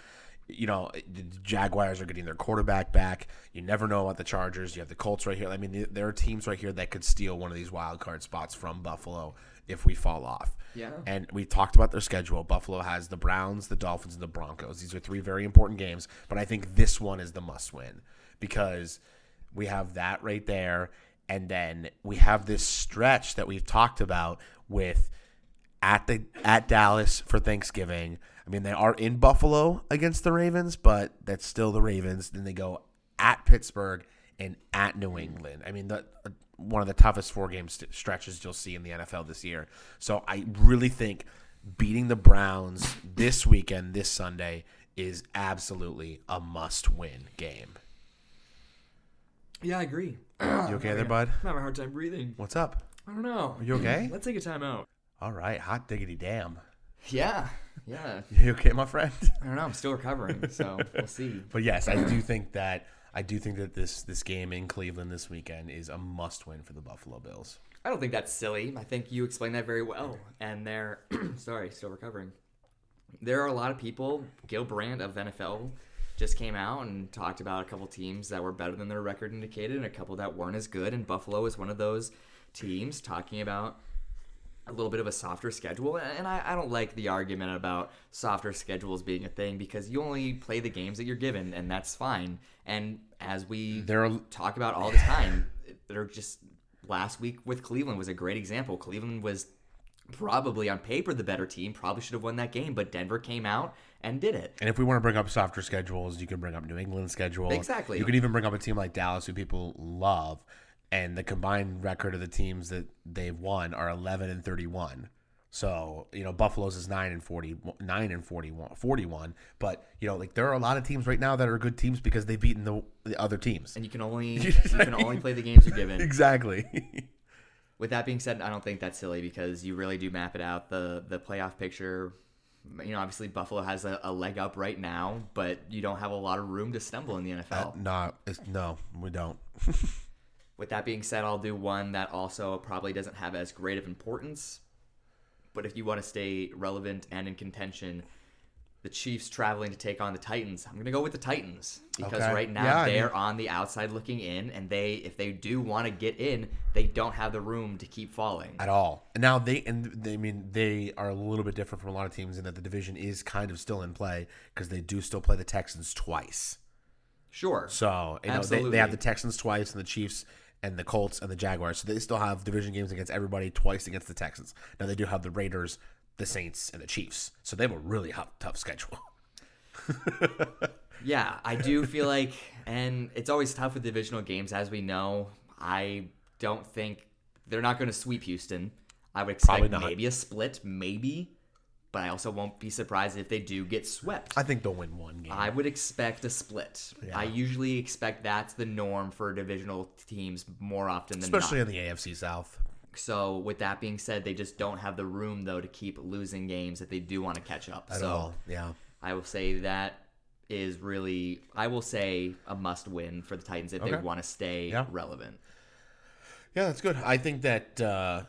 You know, the Jaguars are getting their quarterback back. You never know about the Chargers. You have the Colts right here. I mean, there are teams right here that could steal one of these wild card spots from Buffalo if we fall off. Yeah. And we talked about their schedule. Buffalo has the Browns, the Dolphins, and the Broncos. These are three very important games, but I think this one is the must win because we have that right there. And then we have this stretch that we've talked about with at the at Dallas for Thanksgiving. I mean, they are in Buffalo against the Ravens, but that's still the Ravens. Then they go at Pittsburgh and at New England. I mean, the uh, one of the toughest four game st- stretches you'll see in the NFL this year. So I really think beating the Browns this weekend, this Sunday, is absolutely a must win game. Yeah, I agree. You okay there, bud? I'm having a hard time breathing. What's up? I don't know. Are you okay? Let's take a time out. All right, hot diggity damn. Yeah, yeah. You okay, my friend? I don't know. I'm still recovering, so we'll see. But yes, I do think that I do think that this this game in Cleveland this weekend is a must win for the Buffalo Bills. I don't think that's silly. I think you explained that very well. And they're sorry, still recovering. There are a lot of people. Gil Brandt of NFL just came out and talked about a couple teams that were better than their record indicated, and a couple that weren't as good. And Buffalo is one of those teams. Talking about a little bit of a softer schedule, and I, I don't like the argument about softer schedules being a thing because you only play the games that you're given, and that's fine. And as we There are- talk about all the time, they're just last week with Cleveland was a great example. Cleveland was probably on paper the better team, probably should have won that game, but Denver came out and did it. And if we want to bring up softer schedules, you can bring up New England schedule. Exactly. You can even bring up a team like Dallas, who people love, and the combined record of the teams that they've won are 11 and 31. So you know Buffalo's is nine and 40, nine and 41, 41. But you know like there are a lot of teams right now that are good teams because they've beaten the, the other teams. And you can only you can only play the games you're given. exactly. With that being said, I don't think that's silly because you really do map it out. The the playoff picture, you know, obviously Buffalo has a, a leg up right now, but you don't have a lot of room to stumble in the NFL. no, it's, no, we don't. With that being said, I'll do one that also probably doesn't have as great of importance. But if you want to stay relevant and in contention, the Chiefs traveling to take on the Titans. I'm going to go with the Titans because Okay. right now Yeah, they're mean- on the outside looking in, and they, if they do want to get in, they don't have the room to keep falling. at all. And now they and they I mean they are a little bit different from a lot of teams in that the division is kind of still in play because they do still play the Texans twice. Sure. So you know they, Absolutely. they have the Texans twice and the Chiefs and the Colts and the Jaguars. So they still have division games against everybody twice against the Texans. Now they do have the Raiders, the Saints, and the Chiefs. So they have a really hu- tough schedule. Yeah, I do feel like, and it's always tough with divisional games, as we know. I don't think they're not going to sweep Houston. I would expect maybe a split, maybe, but I also won't be surprised if they do get swept. I think they'll win one game. I would expect a split. Yeah. I usually expect that's the norm for divisional teams more often than not. especially not. in the AFC South. So, with that being said, they just don't have the room though to keep losing games if they do want to catch up. At so, all. Yeah. I will say that is really, I will say, a must win for the Titans if they want to stay Yeah. relevant. Yeah, that's good. I think that uh,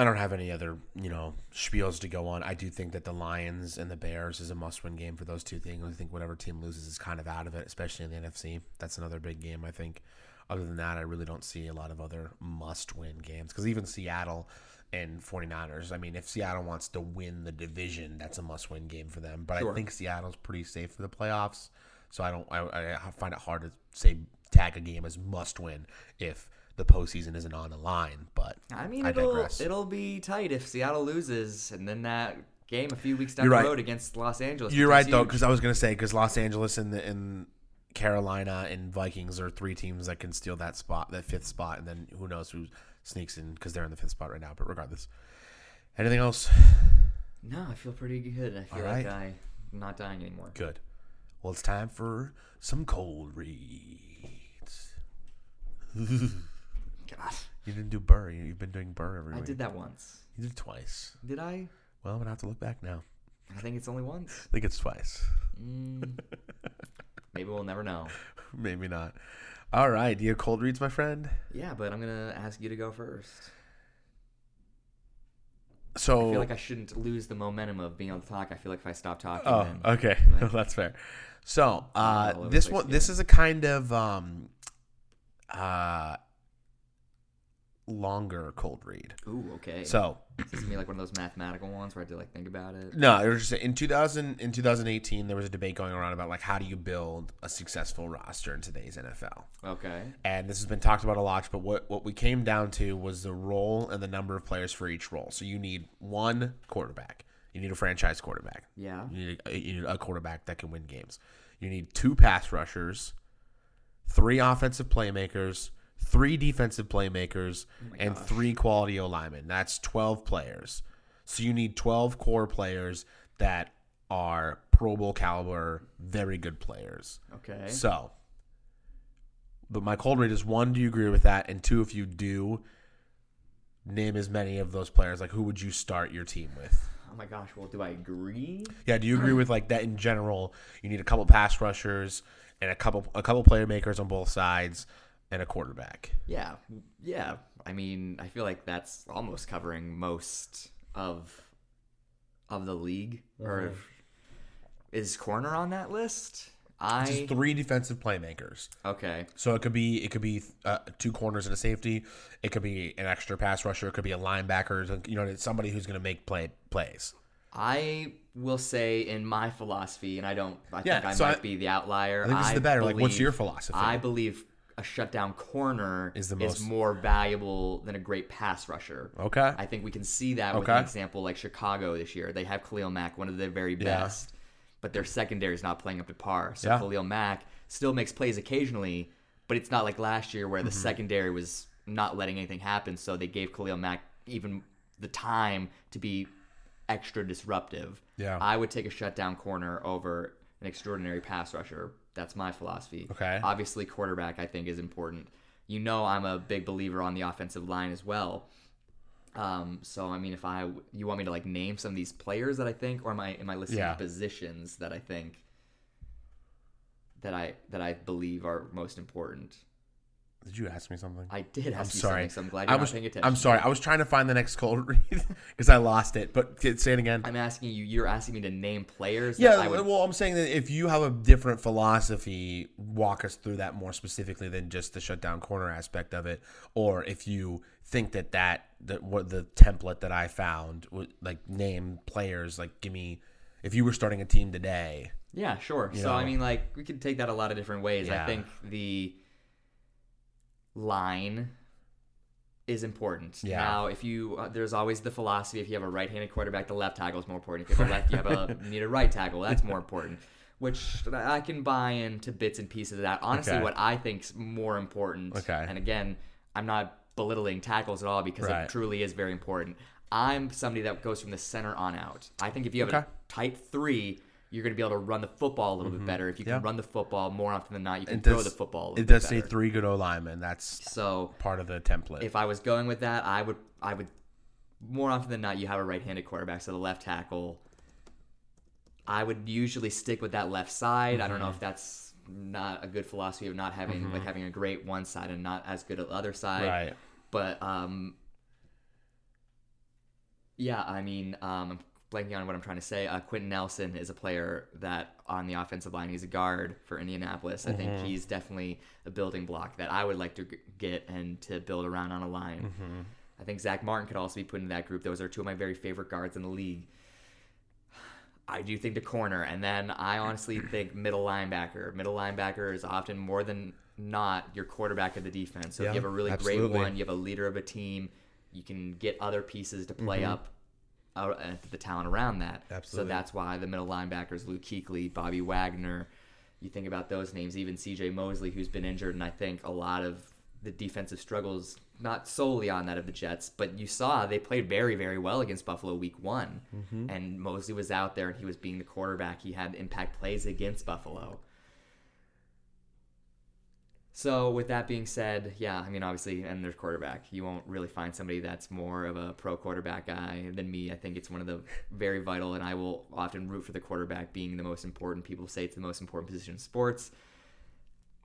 I don't have any other, you know, spiels to go on. I do think that the Lions and the Bears is a must-win game for those two things. I think whatever team loses is kind of out of it, especially in the NFC. That's another big game. I think. Other than that, I really don't see a lot of other must-win games because even Seattle and 49ers. I mean, if Seattle wants to win the division, that's a must-win game for them. But I think Seattle's pretty safe for the playoffs. So I don't. I, I find it hard to say tag a game as must-win if the postseason isn't on the line. But I mean, I it'll digress. it'll be tight if Seattle loses, and then that game a few weeks down You're the right. road against Los Angeles. You're right though, because I was gonna say because Los Angeles and the and Carolina and Vikings are three teams that can steal that spot, that fifth spot, and then who knows who sneaks in because they're in the fifth spot right now. But regardless, anything else? No, I feel pretty good. I feel All like right. I'm not dying anymore. Good. Well, it's time for some cold reads. you didn't do Burr. You- You've been doing Burr every I week. did that once. You did it twice. Did I? Well, I'm gonna have to look back now. I think it's only once. I think it's twice. Mm, maybe we'll never know. Maybe not. All right. Do you have cold reads, my friend? Yeah, but I'm gonna ask you to go first. So I feel like I shouldn't lose the momentum of being able to talk. I feel like if I stop talking, Oh, then okay, that's fair. So, uh, the this one, this is a kind of um, uh, longer cold read. Ooh, okay. So, Is this gonna be like one of those mathematical ones where I have to like think about it? no, it was just in 2000 in 2018 there was a debate going around about like how do you build a successful roster in today's NFL. Okay. And this has been talked about a lot, but what what we came down to was the role and the number of players for each role. So you need one quarterback. You need a franchise quarterback. Yeah. You need, a, you need a quarterback that can win games. You need two pass rushers, three offensive playmakers, three defensive playmakers, Oh and three quality O linemen. That's 12 players. So you need 12 core players that are Pro Bowl caliber, very good players. Okay. So, but my cold read is one, do you agree with that? And two, if you do, name as many of those players. Like, who would you start your team with? Oh my gosh. Well, do I agree? Yeah, do you agree with like that in general? You need a couple pass rushers and a couple a couple player makers on both sides and a quarterback. Yeah. Yeah. I mean, I feel like that's almost covering most of of the league. Or is corner on that list? I Just three defensive playmakers. okay. So it could be it could be uh, two corners and a safety. It could be an extra pass rusher. It could be a linebacker. You know, it's somebody who's going to make play plays. I will say in my philosophy, and I don't. I Yeah, think I so might I- be the outlier. I think this is the better. Like, what's your philosophy? I believe a shutdown corner Is the most- more valuable than a great pass rusher. Okay. I think we can see that with Okay. an example like Chicago this year. They have Khalil Mack, one of the very Yeah. best, but their secondary is not playing up to par. So Yeah. Khalil Mack still makes plays occasionally, but it's not like last year where the Mm-hmm. secondary was not letting anything happen. So they gave Khalil Mack even the time to be extra disruptive. Yeah. I would take a shutdown corner over an extraordinary pass rusher. That's my philosophy. Okay. Obviously, quarterback I think is important. You know, I'm a big believer on the offensive line as well. Um, so I mean, if I you want me to like name some of these players that I think, or am I am I listing Yeah. positions that I think that I that I believe are most important? Did you ask me something? I did I'm you sorry. something, so I'm glad you're was, not paying attention. I'm sorry. I was trying to find the next cold read because I lost it. But say it again. I'm asking you. You're asking me to name players. yeah, that I would, well, I'm saying that if you have a different philosophy, walk us through that more specifically than just the shutdown corner aspect of it, or if you think that that that what the template that I found would like name players, like give me if you were starting a team today. Yeah, sure. So I mean, like we could take that a lot of different ways. I think the line is important. Yeah. Now, if you uh, there's always the philosophy if you have a right-handed quarterback, the left tackle is more important. If you have a left, you have a need a right tackle. That's more important. Which I can buy into bits and pieces of that. Honestly, Okay. what I think's more important. Okay. And again, I'm not belittling tackles at all because Right. it truly is very important. I'm somebody that goes from the center on out. I think if you have Okay. a tight three, you're going to be able to run the football a little bit better. If you can Mm-hmm. Yeah. run the football more often than not, you can It throw does- the football. A little It does say three good O linemen. That's So part of the template. if I was going with that, I would I would more often than not you have a right-handed quarterback, so the left tackle. I would usually stick with that left side. I don't know Mm-hmm. if that's not a good philosophy of not having like having a great one side and not as good at the other side. Right. But um yeah, I mean, um, I'm blanking on what I'm trying to say. Uh, Quenton Nelson is a player that on the offensive line, he's a guard for Indianapolis. I Mm-hmm. think he's definitely a building block that I would like to get and to build around on a line. Mm-hmm. I think Zach Martin could also be put in that group. Those are two of my very favorite guards in the league. I do think the corner, and then I honestly think middle linebacker. Middle linebacker is often more than not your quarterback of the defense. So if you have a really absolutely. great one, you have a leader of a team, you can get other pieces to play Mm-hmm. up uh, the talent around that. Absolutely. So that's why the middle linebackers, Luke Kuechly, Bobby Wagner, you think about those names, even C.J. Mosley, who's been injured, and I think a lot of the defensive struggles, not solely on that of the Jets, but you saw they played very, very well against Buffalo week one. Mm-hmm. And Mosley was out there and he was being the quarterback. He had impact plays against Buffalo. So with that being said, yeah, I mean obviously, and there's quarterback. You won't really find somebody that's more of a pro quarterback guy than me. I think it's one of the very vital, and I will often root for the quarterback being the most important. People say it's the most important position in sports.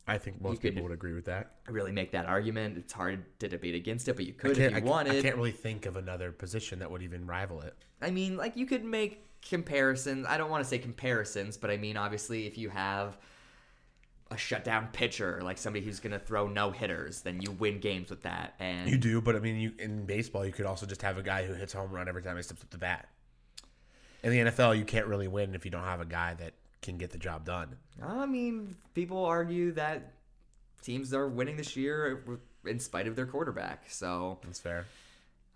I think most people would agree with that. I really make that argument. It's hard to debate against it, but you could if you I, wanted. I can't really think of another position that would even rival it. I mean, like you could make comparisons. I don't want to say comparisons, but I mean, obviously, if you have a shutdown pitcher, like somebody who's going to throw no hitters, then you win games with that. And You do, but I mean, you in baseball, you could also just have a guy who hits home run every time he steps up the bat. In the NFL, you can't really win if you don't have a guy that can get the job done. I mean, people argue that teams are winning this year in spite of their quarterback. So, That's fair.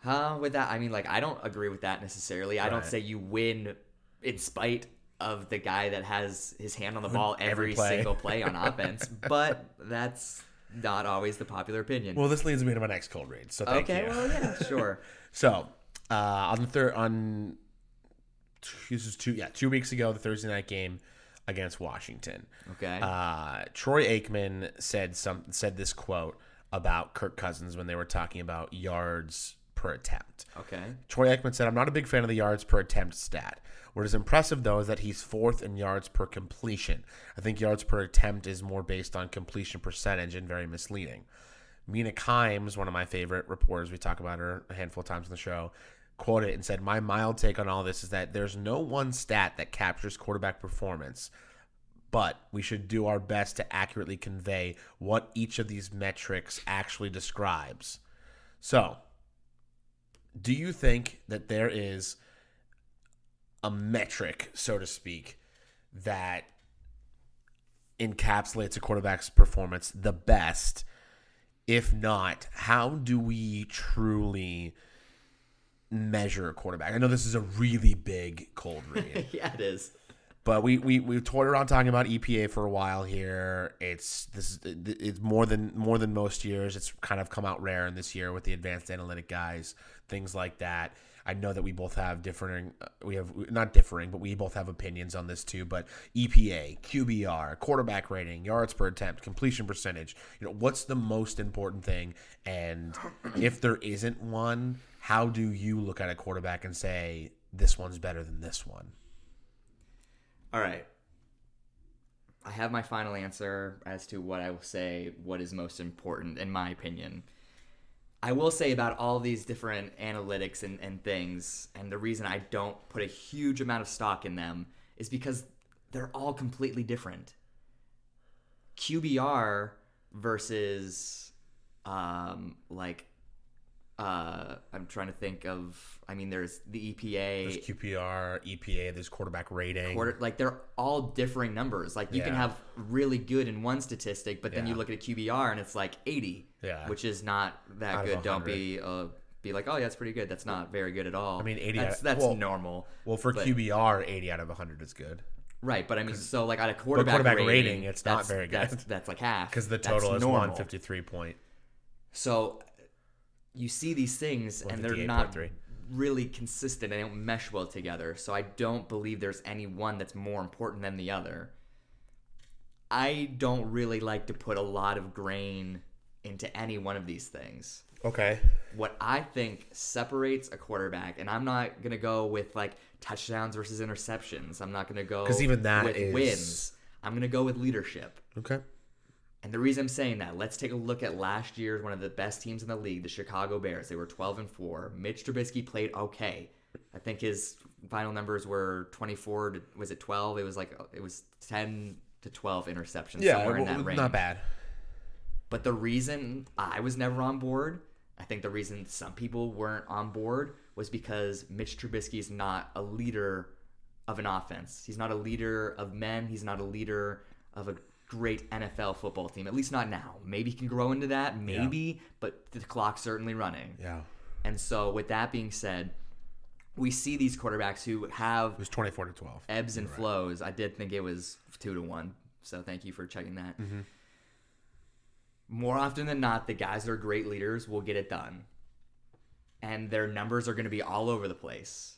uh, with that, I mean, like I don't agree with that necessarily. I don't say you win in spite of the guy that has his hand on the ball Every every, play. single play on offense, but that's not always the popular opinion. Well, this leads me to my next cold read. So thank okay, you. well, yeah, sure. So uh, on the third on this is two yeah two weeks ago the Thursday night game against Washington. Okay. Uh, Troy Aikman said some said this quote about Kirk Cousins when they were talking about yards per attempt. Okay. Troy Aikman said, I'm not a big fan of the yards per attempt stat. What is impressive, though, is that he's fourth in yards per completion. I think yards per attempt is more based on completion percentage and very misleading. Mina Kimes, one of my favorite reporters, we talk about her a handful of times on the show, quoted and said, My mild take on all this is that there's no one stat that captures quarterback performance, but we should do our best to accurately convey what each of these metrics actually describes. So, do you think that there is a metric, so to speak, that encapsulates a quarterback's performance the best? If not, how do we truly measure a quarterback? I know this is a really big cold read. yeah, it is. But we we we toyed around talking about EPA for a while here. It's this is it's more than more than most years. It's kind of come out rare in this year with the advanced analytic guys, things like that. I know that we both have differing uh, we have not differing, but we both have opinions on this too, but EPA, QBR, quarterback rating, yards per attempt, completion percentage, you know, what's the most important thing and if there isn't one, how do you look at a quarterback and say this one's better than this one? All right. I have my final answer as to what I will say what is most important in my opinion. I will say about all these different analytics and, and things, and the reason I don't put a huge amount of stock in them is because they're all completely different. QBR versus um, like uh, I'm trying to think of. I mean, there's the EPA. There's QBR, EPA, there's quarterback rating. quarter like they're all differing numbers like you can have really good in one statistic but then you look at a qbr and it's like 80 Yeah. which is not that Out good don't be uh be like oh yeah that's pretty good that's not very good at all I mean, 80 that's, that's well- normal well, for but- QBR, 80 out of 100 is good. right but i mean so like at a quarterback, quarterback rating, rating, it's not very good. that's, that's like half Because the total is normal. 153 point. So you see these things and they're not oh really consistent. They don't mesh well together. So I don't believe there's any one that's more important than the other. I don't really like to put a lot of grain into any one of these things. Okay. What I think separates a quarterback, and I'm not gonna go with like touchdowns versus interceptions. I'm not gonna go 'Cause even that with is- wins. I'm gonna go with leadership. Okay. And the reason I'm saying that, let's take a look at last year's one of the best teams in the league, the Chicago Bears. They were 12 and 4. Mitch Trubisky played okay. I think his final numbers were 24 to was it 12? It was like it was 10 to 12 interceptions Yeah, somewhere in that range. not bad. But the reason I was never on board, I think the reason some people weren't on board was because Mitch Trubisky is not a leader of an offense. He's not a leader of men. He's not a leader of a great NFL football team. At least not now. Maybe he can grow into that, maybe, but the clock's certainly running. Yeah. And so, with that being said, we see these quarterbacks who have It was 24 to 12. ebbs and flows. I did think it was two to one. So thank you for checking that. Mm-hmm. More often than not, the guys that are great leaders will get it done. And their numbers are going to be all over the place.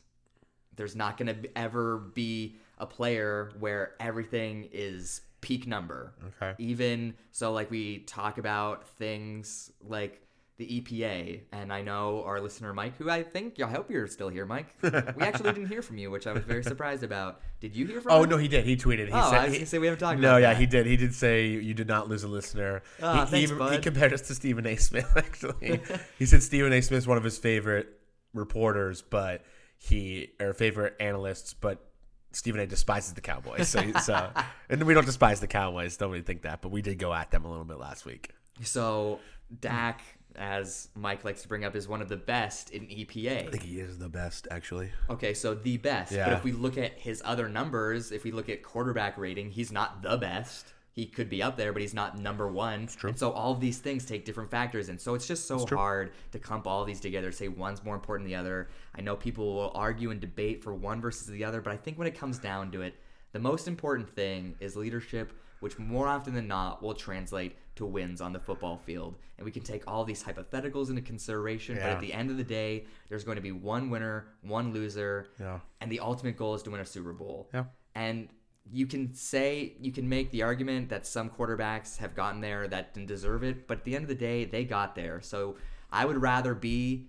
There's not going to ever be a player where everything is peak number. Okay. Even so, like we talk about things like the EPA, and I know our listener Mike, who I think I hope you're still here, Mike. we actually didn't hear from you, which I was very surprised about. Did you hear from? Oh him? no, he did. He tweeted. He Oh, said, I was he- say we haven't talked No, yeah, that. he did. He did say you did not lose a listener. Oh, he, he thanks, even- bud. he compared us to Stephen A. Smith. Actually, he said Stephen A. Smith is one of his favorite reporters, but he or favorite analysts, but Stephen A. despises the Cowboys. So, so and we don't despise the Cowboys. Don't really think that, but we did go at them a little bit last week. So Dak, as Mike likes to bring up, is one of the best in EPA. I think he is the best, actually. Okay, so the best. But if we look at his other numbers, if we look at quarterback rating, he's not the best. He could be up there, but he's not number one. true. And so all of these things take different factors, and so it's just so hard to clump all these together. Say one's more important than the other. I know people will argue and debate for one versus the other, but I think when it comes down to it, The most important thing is leadership, which more often than not will translate to wins on the football field. And we can take all these hypotheticals into consideration, yeah. but at the end of the day, there's going to be one winner, one loser, Yeah. and the ultimate goal is to win a Super Bowl. Yeah. And you can say you can make the argument that some quarterbacks have gotten there that didn't deserve it, but at the end of the day, they got there. So I would rather be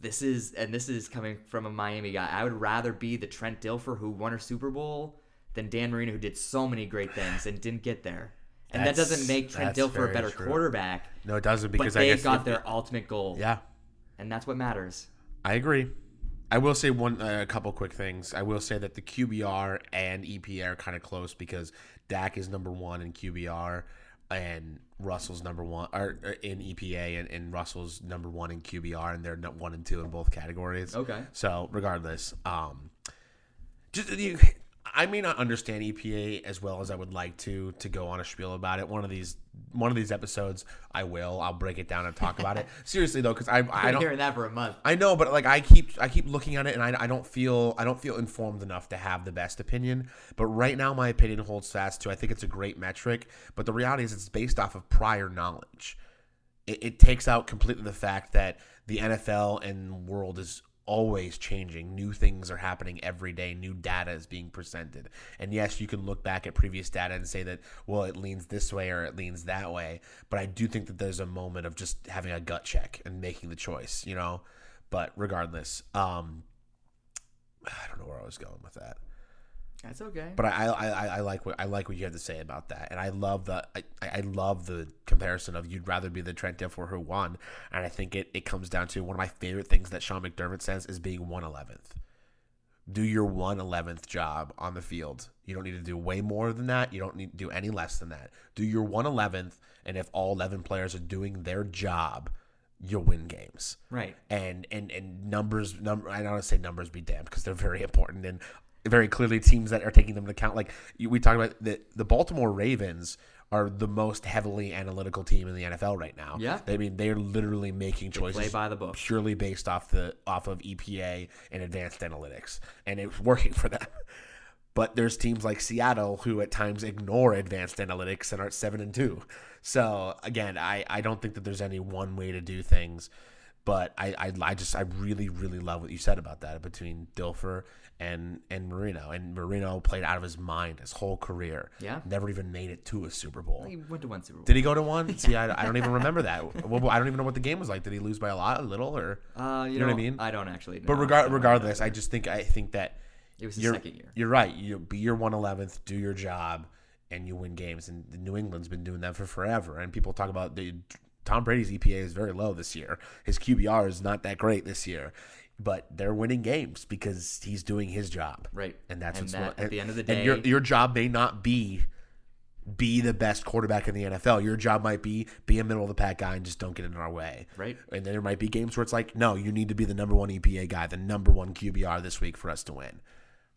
this is and this is coming from a Miami guy. I would rather be the Trent Dilfer who won a Super Bowl than Dan Marino who did so many great things and didn't get there. And that doesn't make Trent Dilfer a better true. quarterback. No, it doesn't But because they I guess got their ultimate goal. Yeah, And that's what matters. I agree. I will say one uh, a couple quick things. I will say that the QBR and EPA are kind of close because Dak is number one in QBR and Russell's number one or or in EPA and, and Russell's number one in QBR and they're one and two in both categories. Okay. So regardless, um, just you, I may not understand EPA as well as I would like to to go on a spiel about it. One of these one of these episodes, I will. I'll break it down and talk about it seriously though, because I I I've been don't hearing that for a month. I know, but like I keep I keep looking at it, and I, I don't feel I don't feel informed enough to have the best opinion. But right now, my opinion holds fast too. I think it's a great metric, but the reality is it's based off of prior knowledge. It, it takes out completely the fact that the NFL and world is always changing. New things are happening every day. New data is being presented. And yes, you can look back at previous data and say that, well, it leans this way or it leans that way. But I do think that there's a moment of just having a gut check and making the choice, you know? But regardless, um, I don't know where I was going with that. That's okay. But I, I, I, I like what I like what you have to say about that, and I love the I, I love the comparison of you'd rather be the Trent Dilfer who won, and I think it, it comes down to one of my favorite things that Sean McDermott says is being one eleventh. Do your one eleventh job on the field. You don't need to do way more than that. You don't need to do any less than that. Do your one eleventh, and if all eleven players are doing their job, you'll win games Right. and and and numbers number I don't want to say numbers be damned because they're very important and very clearly teams that are taking them into account like you- we talked about the the Baltimore Ravens are the most heavily analytical team in the NFL right now. Yeah. I mean they're literally making choices play by the book. purely based off the off of EPA and advanced analytics and it's working for them. But there's teams like Seattle who at times ignore advanced analytics and are at seven and two. So again, I, I don't think that there's any one way to do things. But I, I, I just I really really love what you said about that between Dilfer and and Marino and Marino played out of his mind his whole career. Yeah. never even made it to a Super Bowl. He went to one Super Bowl. Did he go to one? See, I, I don't even remember that. Well, I don't even know what the game was like. Did he lose by a lot, a little, or Uh, you, you know, know, what I mean? I don't actually. But know. regard, I regardless. I just think I think that It was his you're, second year. You're right. You be your one eleventh, do your job, and you win games. And New England's been doing that for forever. And people talk about the Tom Brady's EPA is very low this year. His QBR is not that great this year, but they're winning games because he's doing his job. Right. And that's And what's that, at the end of the day. And your your job may not be be the best quarterback in the NFL. Your job might be be a middle of the pack guy and just don't get in our way. Right. And then there might be games where it's like, no, you need to be the number one EPA guy, the number one QBR this week for us to win.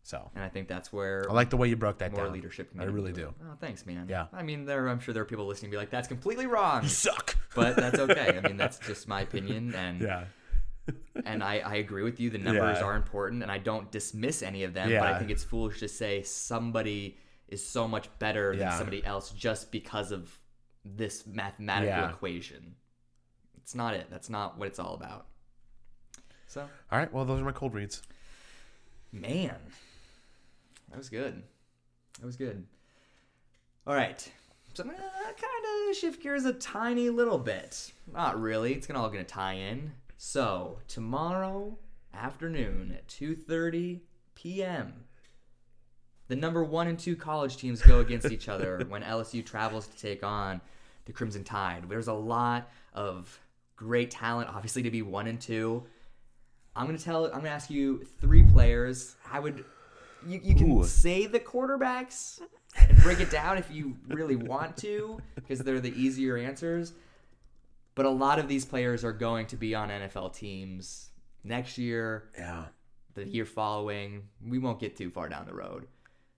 So And I think that's where I like the way you broke that more down. leadership. Can I really do. Oh, thanks, man. Yeah. I mean, there. I'm sure there are people listening be like, "That's completely wrong," You suck. but that's okay. I mean, that's just my opinion, and Yeah. And I, I agree with you. The numbers Yeah. are important, and I don't dismiss any of them. But I think it's foolish to say somebody is so much better Yeah. than somebody else just because of this mathematical Yeah. equation. It's not it. That's not what it's all about. So, All right. Well, those are my cold reads. man, that was good. That was good. All right. So I'm gonna kind of shift gears a tiny little bit. Not really. It's gonna all gonna tie in. So tomorrow afternoon at 2:30 p.m. The number one and two college teams go against each other when LSU travels to take on the Crimson Tide. There's a lot of great talent, obviously, to be one and two. I'm gonna tell. I'm gonna ask you three players. I would. You, you can Ooh. say the quarterbacks and break it down if you really want to, because they're the easier answers. But a lot of these players are going to be on NFL teams next year, Yeah. the year following. We won't get too far down the road.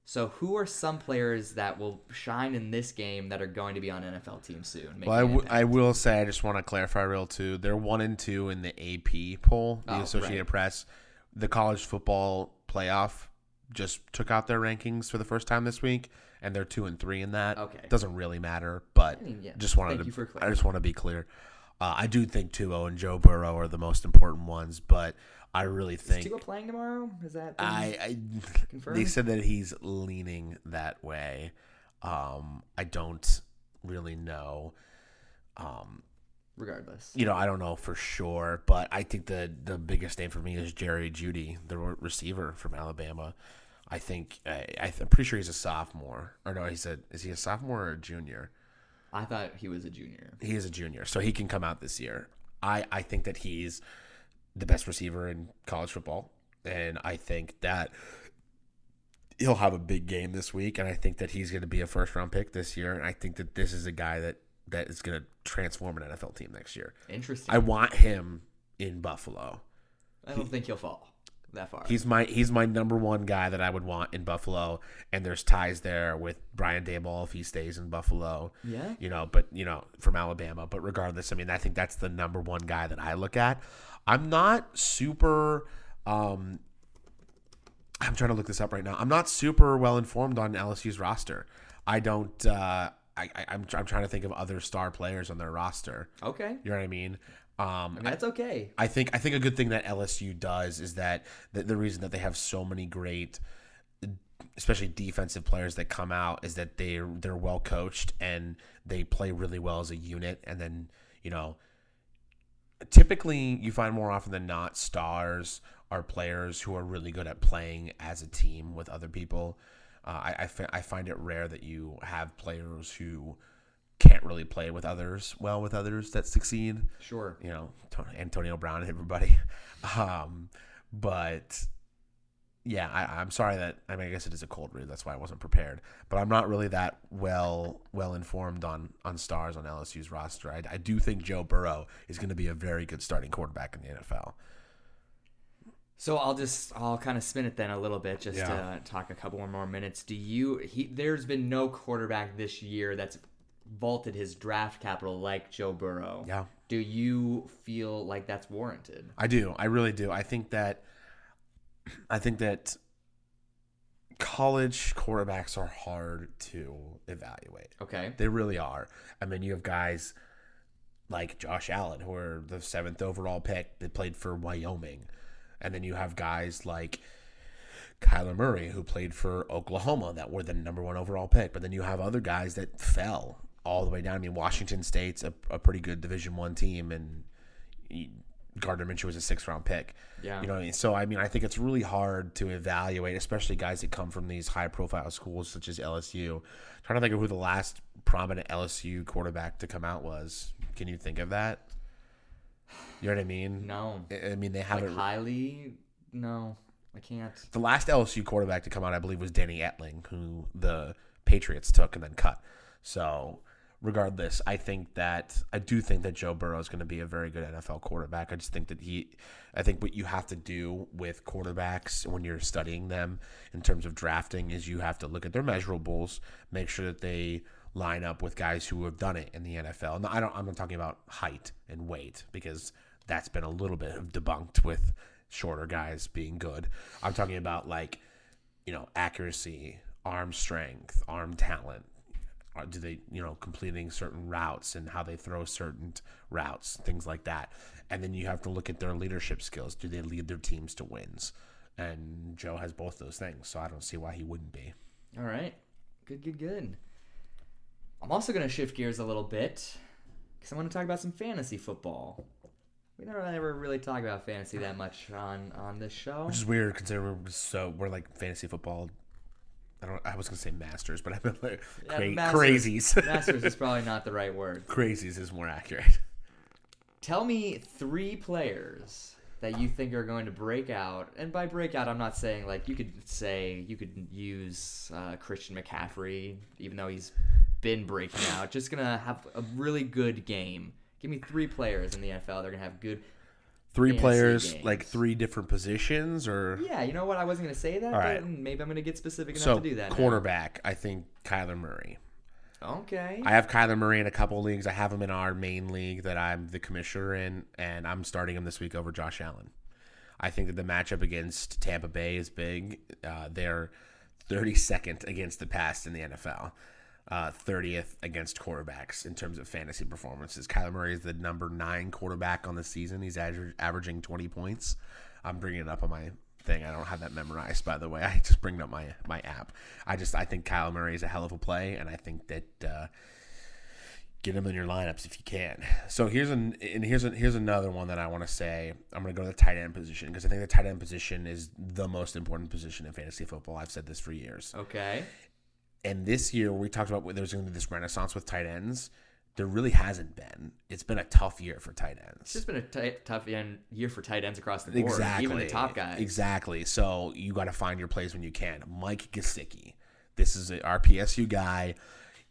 So, who are some players that will shine in this game that are going to be on NFL teams soon? Well, I, w-? I will say I just want to clarify real too. They're one and two in the AP poll, the Oh, Associated right. Press. The college football playoff just took out their rankings for the first time this week, and they're two and three in that. Okay. doesn't really matter, but I mean, yeah. just wanted Thank to. I just want to be clear. Uh, I do think Tua and Joe Burrow are the most important ones, but I really think Is Tua playing tomorrow? Is that I, I they said that he's leaning that way. Um, I don't really know. Um, regardless? you know, I don't know for sure, but I think the the biggest name for me is Jerry Jeudy, the receiver from Alabama. I think I, I- I'm pretty sure he's a sophomore, or no, he said is he a sophomore or a junior? I thought he was a junior. He is a junior, so he can come out this year. I I think that he's the best receiver in college football, and I think that he'll have a big game this week, and I think that he's going to be a first round pick this year, and I think that this is a guy that that is going to transform an NFL team next year. Interesting. I want him in Buffalo. I don't think he'll fall that far. He's my he's my number one guy that I would want in Buffalo, and there's ties there with Brian Daboll if he stays in Buffalo. Yeah. you know, but you know from Alabama. But regardless, I mean, I think that's the number one guy that I look at. I'm not super. Um, I'm trying to look this up right now. I'm not super well informed on LSU's roster. I don't. Uh, I, I I'm I'm trying to think of other star players on their roster. okay. You know what I mean? Um, I mean, that's okay. I think I think a good thing that LSU does is that the, the reason that they have so many great, especially defensive players that come out is that they they're well coached and they play really well as a unit. And then you know, typically you find more often than not stars are players who are really good at playing as a team with other people. Uh, I I, fi- I find it rare that you have players who can't really play with others well with others that succeed Sure. you know, Antonio Brown and everybody. Um, but yeah, I, I'm sorry that I mean I guess it is a cold read. That's why I wasn't prepared. But I'm not really that well well informed on on stars on LSU's roster. I, I do think Joe Burrow is going to be a very good starting quarterback in the NFL. So I'll just I'll kind of spin it then a little bit just Yeah. to talk a couple more minutes. Do you he there's been no quarterback this year that's vaulted his draft capital like Joe Burrow. Yeah. Do you feel like that's warranted? I do. I really do. I think that I think that college quarterbacks are hard to evaluate. Okay. They really are. I mean, you have guys like Josh Allen, who are the seventh overall pick, that played for Wyoming. And then you have guys like Kyler Murray, who played for Oklahoma, that were the number one overall pick. But then you have other guys that fell all the way down. I mean, Washington State's a, a pretty good Division One team, and he- Gardner Minshew was a sixth round pick. Yeah. You know what I mean? So, I mean, I think it's really hard to evaluate, especially guys that come from these high profile schools such as LSU. trying to think of who the last prominent LSU quarterback to come out was. Can you think of that? You know what I mean? No. I I mean, they haven't. highly? No, I can't. The last LSU quarterback to come out, I believe, was Danny Etling, who the Patriots took and then cut. So, regardless, I think that I do think that Joe Burrow is going to be a very good NFL quarterback. I just think that he, I think what you have to do with quarterbacks when you're studying them in terms of drafting is you have to look at their measurables, make sure that they line up with guys who have done it in the NFL. And I don't, I'm not talking about height and weight because that's been a little bit of debunked with shorter guys being good. I'm talking about like, you know, accuracy, arm strength, arm talent. Or do they, you know, completing certain routes and how they throw certain routes, things like that. And then you have to look at their leadership skills. Do they lead their teams to wins? And Joe has both those things, so I don't see why he wouldn't be. All right. Good, good, good. I'm also going to shift gears a little bit because I want to talk about some fantasy football. We never ever really talk about fantasy that much on on this show. Which is weird considering we're so we're like fantasy football. I don't. I was gonna say masters, but I meant like Yeah, Masters- crazies. Masters is probably not the right word. crazies is more accurate. Tell me three players that you think are going to break out. And by breakout, I'm not saying like you could say you could use uh, Christian McCaffrey, even though he's been breaking out. Just gonna have a really good game. Give me three players in the NFL. They're gonna have good. Three players, like three different positions, or Yeah, you know what? I wasn't gonna say that, All but maybe I'm gonna get specific enough so to do that. now. quarterback. I think Kyler Murray. Okay. I have Kyler Murray in a couple of leagues. I have him in our main league that I'm the commissioner in, and I'm starting him this week over Josh Allen. I think that the matchup against Tampa Bay is big. Uh, they're 32nd against the pass in the NFL. Uh, 30th against quarterbacks in terms of fantasy performances. Kyler Murray is the number nine quarterback on the season. He's aver- averaging 20 points. I'm bringing it up on my thing. I don't have that memorized, by the way. I just bring up my my app. I just I think Kyler Murray is a hell of a play, and I think that uh, get him in your lineups if you can. So here's an and here's a, here's another one that I want to say. I'm going to go to the tight end position because I think the tight end position is the most important position in fantasy football. I've said this for years. Okay. And this year we talked about there's going to be this renaissance with tight ends. There really hasn't been. It's been a tough year for tight ends. It's just been a t- tough year for tight ends across the board. Exactly. Even the top guys. Exactly. So you got to find your plays when you can. Mike Gesicki. This is our PSU guy.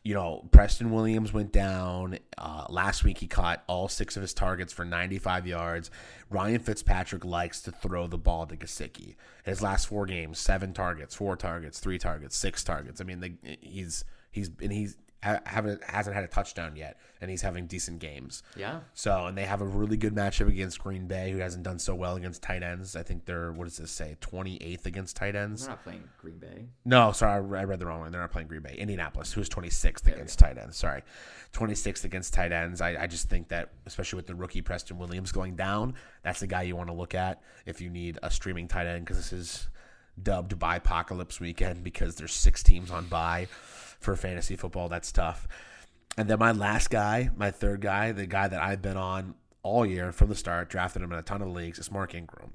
You know, Preston Williams went down. Uh, last week he caught all six of his targets for 95 yards. Ryan Fitzpatrick likes to throw the ball to Gesicki. His last four games, seven targets, four targets, three targets, six targets. I mean, the, he's he's and he's haven't hasn't had a touchdown yet, and he's having decent games. Yeah. So, and they have a really good matchup against Green Bay, who hasn't done so well against tight ends. I think they're what does this say, twenty eighth against tight ends. They're not playing Green Bay. No, sorry, I read the wrong one. They're not playing Green Bay. Indianapolis, who's twenty sixth against tight ends. Sorry, twenty sixth against tight ends. I, I just think that, especially with the rookie Preston Williams going down, that's the guy you want to look at if you need a streaming tight end because this is dubbed by Apocalypse Weekend because there's six teams on bye for fantasy football. That's tough. And then my last guy, my third guy, the guy that I've been on all year from the start, drafted him in a ton of leagues, is Mark Ingram.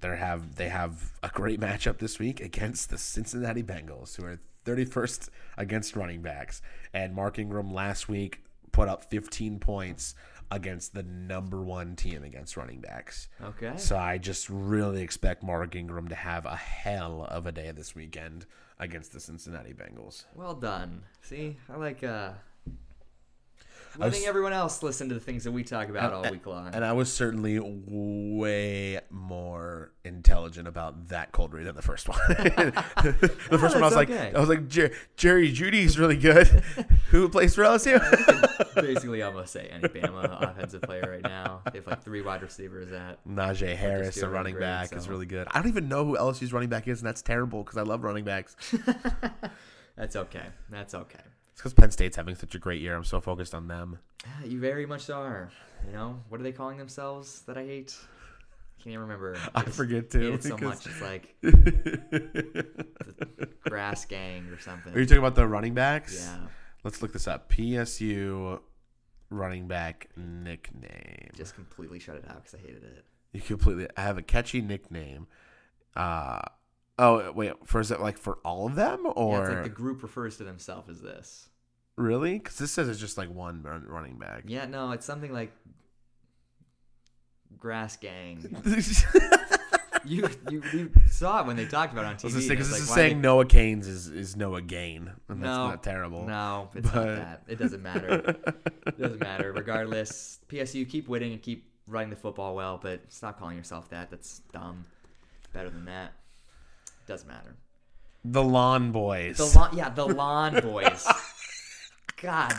They have they have a great matchup this week against the Cincinnati Bengals, who are 31st against running backs. And Mark Ingram last week put up 15 points against the number one team against running backs. Okay. So I just really expect Mark Ingram to have a hell of a day this weekend against the Cincinnati Bengals. Well done. See, I like uh I was- letting everyone else listen to the things that we talk about all week long. And I was certainly way more intelligent about that cold read than the first one. the first oh, one, I was that's like. I was like, Jer- Jerry Jeudy's really good. Who plays for LSU? Basically, almost say any Bama offensive player right now. They have like three wide receivers at Najee Harris, a running great, back, is really good. I don't even know who LSU's running back is, and that's terrible because I love running backs. That's okay. That's okay. It's because Penn State's having such a great year. I'm so focused on them. You very much are. You know what are they calling themselves that I hate? I Can't even remember. I forget too, hate it so much. It's like the grass gang or something. Are you talking about the running backs? Yeah. Let's look this up. PSU running back nickname. Just completely shut it out because I hated it. You completely. I have a catchy nickname. Uh oh wait. For is it like for all of them yeah, or it's like the group refers to themselves as this. really? Because this says it's just like one run, running back. Yeah, no, it's something like grass gang. You, you you saw it when they talked about it on TV. Because this it's is like, saying they- Noah Cain's is, is Noah Gain, and that's not terrible. No, it's But- not that. It doesn't matter. it doesn't matter. Regardless, PSU keep winning and keep running the football well, but stop calling yourself that. That's dumb. Better than that. Doesn't matter. The Lawn Boys. The lawn, yeah, the lawn boys. God.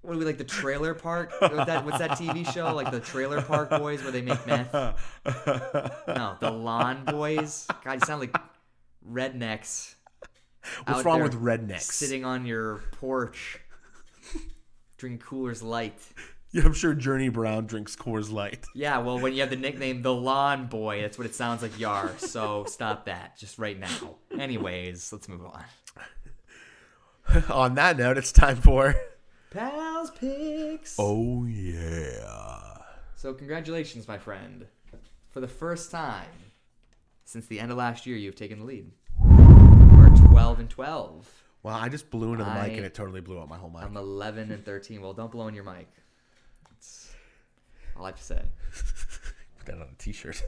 What are we like the trailer park? What's that, what's that TV show? Like the trailer park boys where they make meth? No, the lawn boys. God, you sound like rednecks. What's wrong with rednecks? Sitting on your porch, drinking Coors Light. Yeah, I'm sure Journey Brown drinks Coors Light. Yeah, well, when you have the nickname the Lawn Boy, that's what it sounds like Yar. So stop that, just right now. Anyways, let's move on. On that note, it's time for. Pals picks. Oh yeah. So congratulations, my friend. For the first time since the end of last year, you've taken the lead. We're 12 and 12. Well, I just blew into the mic and it totally blew up my whole mic. I'm 11 and 13. Well, don't blow in your mic. All I have to say. Put that on a T-shirt.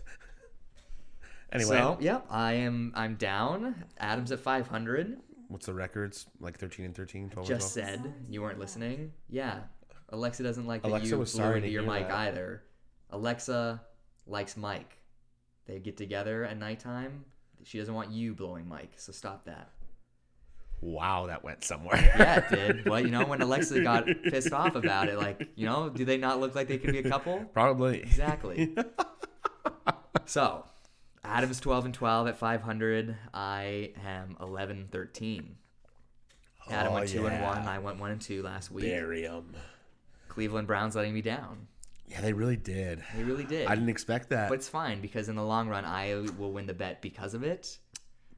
anyway, So, yep, I am. I'm down. Adam's at 500. what's the records? Like 13 and 13, 12 Just 12? said you weren't listening. Yeah, Alexa doesn't like that Alexa you was blew sorry into to your mic that. either. Alexa likes Mike. They get together at nighttime. She doesn't want you blowing Mike, so stop that. Wow, that went somewhere. Yeah, it did. But you know, when Alexa got pissed off about it, like, you know, do they not look like they could be a couple? Probably. Exactly. so, Adam's 12 and 12 at 500. I am 11 13. Adam Oh, went two and one. I went 1 and 2 last week. Bury 'em. Cleveland Browns letting me down. Yeah, they really did. They really did. I didn't expect that. But it's fine because in the long run, I will win the bet because of it.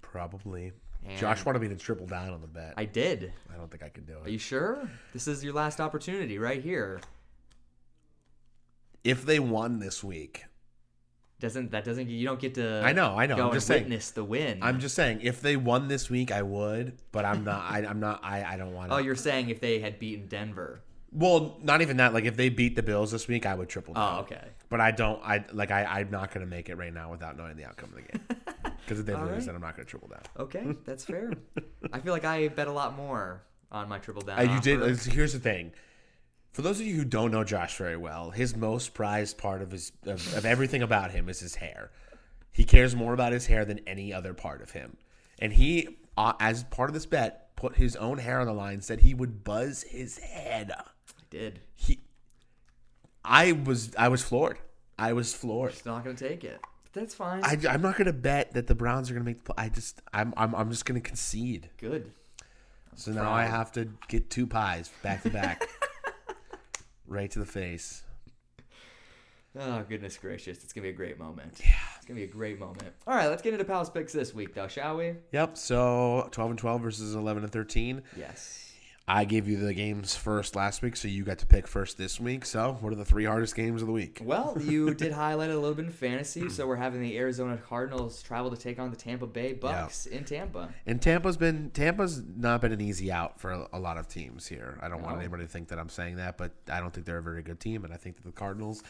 Probably. And- Josh wanted me to triple down on the bet. I did. I don't think I can do it. Are you sure? This is your last opportunity right here. If they won this week, Doesn't that doesn't you don't get to I know, I know. go I'm just saying. witness the win. I'm just saying, if they won this week, I would. But I'm not. I, I'm not. I, I don't want. To. Oh, you're saying if they had beaten Denver. Well, not even that. Like if they beat the Bills this week, I would triple oh, down. Oh, okay. But I don't. I like. I. I'm not gonna make it right now without knowing the outcome of the game. Because if they All lose, right. then I'm not gonna triple down. Okay, that's fair. I feel like I bet a lot more on my triple down. Uh, you did. Here's the thing. For those of you who don't know Josh very well, his most prized part of his of, of everything about him is his hair. He cares more about his hair than any other part of him, and he, uh, as part of this bet, put his own hair on the line. Said he would buzz his head. I did. He, I was, I was floored. I was floored. Just not gonna take it. That's fine. I, I'm not gonna bet that the Browns are gonna make the. play. I just, I'm, I'm, I'm just gonna concede. Good. So now I have to get two pies back to back, right to the face. Oh goodness gracious! It's gonna be a great moment. Yeah, it's gonna be a great moment. All right, let's get into Pals picks this week, though, shall we? Yep. So 12 and 12 versus 11 and 13. Yes. I gave you the games first last week, so you got to pick first this week. So what are the three hardest games of the week? Well, you did highlight a little bit in fantasy, so we're having the Arizona Cardinals travel to take on the Tampa Bay Bucks in Tampa. And Tampa's been Tampa's not been an easy out for a, a lot of teams here. I don't want anybody to think that I'm saying that, but I don't think they're a very good team, and I think that the Cardinals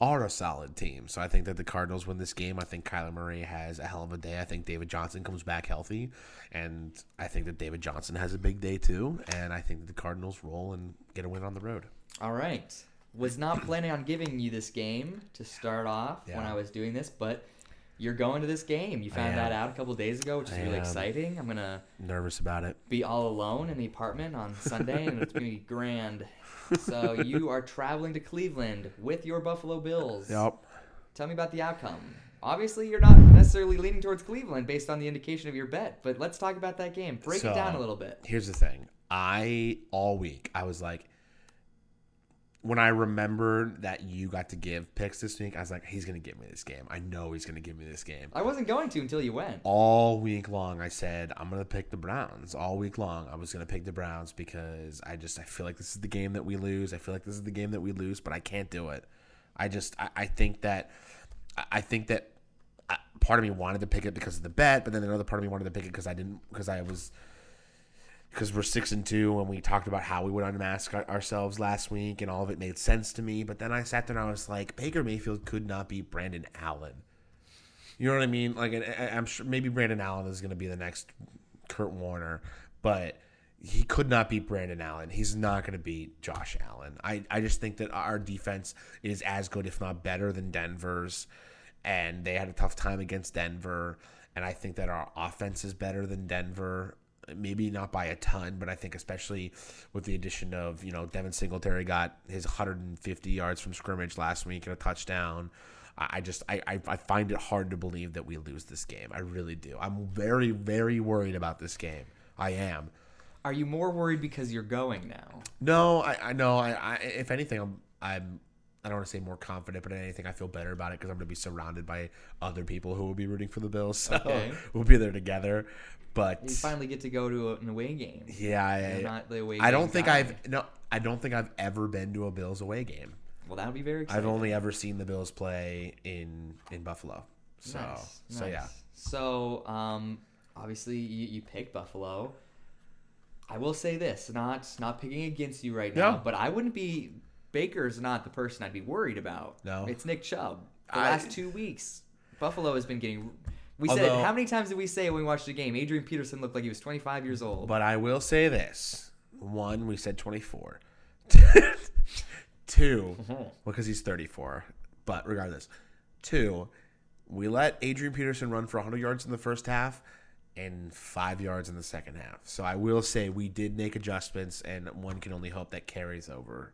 are a solid team. So I think that the Cardinals win this game. I think Kyler Murray has a hell of a day. I think David Johnson comes back healthy, and I think that David Johnson has a big day too. And I think that the Cardinals roll and get a win on the road. All right. Was not planning on giving you this game to start off when I was doing this, but you're going to this game. You found that out a couple days ago, which is I really am. exciting. I'm gonna Nervous about it. be all alone in the apartment on Sunday, and it's gonna be grand. So you are traveling to Cleveland with your Buffalo Bills. Yep. Tell me about the outcome. Obviously, you're not necessarily leaning towards Cleveland based on the indication of your bet, but let's talk about that game. Break So, it down a little bit. Here's the thing. I all week I was like when I remembered that you got to give picks this week, I was like, he's gonna give me this game. I know he's gonna give me this game. I wasn't going to until you went. All week long I said, I'm gonna pick the Browns. All week long I was gonna pick the Browns because I just I feel like this is the game that we lose. I feel like this is the game that we lose, but I can't do it. I just I, I think that I- I think that uh, part of me wanted to pick it because of the bet, but then another part of me wanted to pick it because I didn't because I was because we're six and two and we talked about how we would unmask our, ourselves last week and all of it made sense to me. But then I sat there and I was like, Baker Mayfield could not be Brandon Allen. You know what I mean? Like, I- I'm sure maybe Brandon Allen is going to be the next Kurt Warner, but he could not beat Brandon Allen. He's not going to beat Josh Allen. I, I just think that our defense is as good, if not better, than Denver's. And they had a tough time against Denver. And I think that our offense is better than Denver. Maybe not by a ton, but I think especially with the addition of, you know, Devin Singletary got his 150 yards from scrimmage last week and a touchdown. I just I, I I find it hard to believe that we lose this game. I really do. I'm very very worried about this game. I am. Are you more worried because you're going now? No, I I know. I, I if anything, I'm I'm I don't want to say more confident, but anything, I feel better about it because I'm going to be surrounded by other people who will be rooting for the Bills. So Okay. we'll be there together. But You finally get to go to an away game. yeah, I, not the away I don't think guy. I've no. I don't think I've ever been to a Bills away game. Well, that would be very exciting. I've only ever seen the Bills play in in Buffalo. So Nice, so nice. yeah. So um, obviously you, you picked Buffalo. I will say this, not not picking against you right now, No. but I wouldn't be Baker's not the person I'd be worried about. No. It's Nick Chubb. The I- last two weeks, Buffalo has been getting. We said Although- how many times did we say when we watched the game? Adrian Peterson looked like he was 25 years old. But I will say this: one, we said twenty four. Two, well, because he's thirty four. But regardless, two, we let Adrian Peterson run for hundred yards in the first half and five yards in the second half. So I will say we did make adjustments, and one can only hope that carries over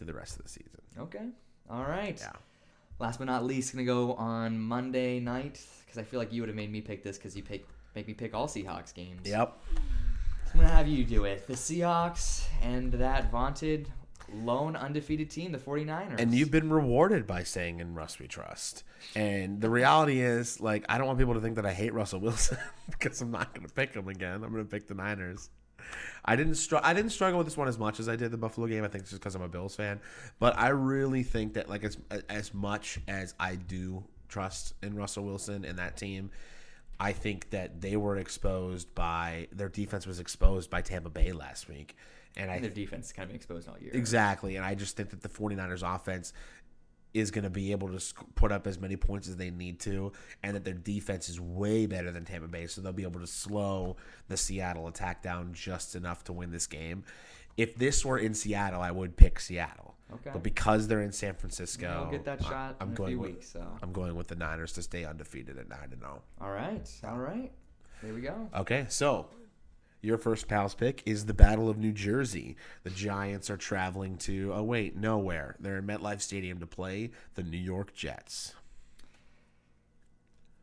to the rest of the season. Okay. All right. Yeah. last but not least, gonna go on Monday night because I feel like you would have made me pick this because you pick make me pick all Seahawks games. Yep. So I'm gonna have you do it. The Seahawks and that vaunted lone undefeated team, the 49ers. And you've been rewarded by saying in Russ we trust. And the reality is, like, I don't want people to think that I hate Russell Wilson because I'm not going to pick him again. I'm going to pick the Niners. I didn't str- I didn't struggle with this one as much as I did the Buffalo game. I think it's just because I'm a Bills fan. But I really think that like as as much as I do trust in Russell Wilson and that team, I think that they were exposed by their defense was exposed by Tampa Bay last week. And I And their defense has kind of been exposed all year. Exactly. And I just think that the 49ers offense is going to be able to put up as many points as they need to, and that their defense is way better than Tampa Bay. So they'll be able to slow the Seattle attack down just enough to win this game. If this were in Seattle, I would pick Seattle. Okay. But because they're in San Francisco, They'll get that shot I'm in a going few with, weeks, so. I'm going with the Niners to stay undefeated at nine and oh. zero. All right. All right. There we go. Okay, so your first pals pick is the Battle of New Jersey. The Giants are traveling to oh wait, nowhere. They're in MetLife Stadium to play the New York Jets.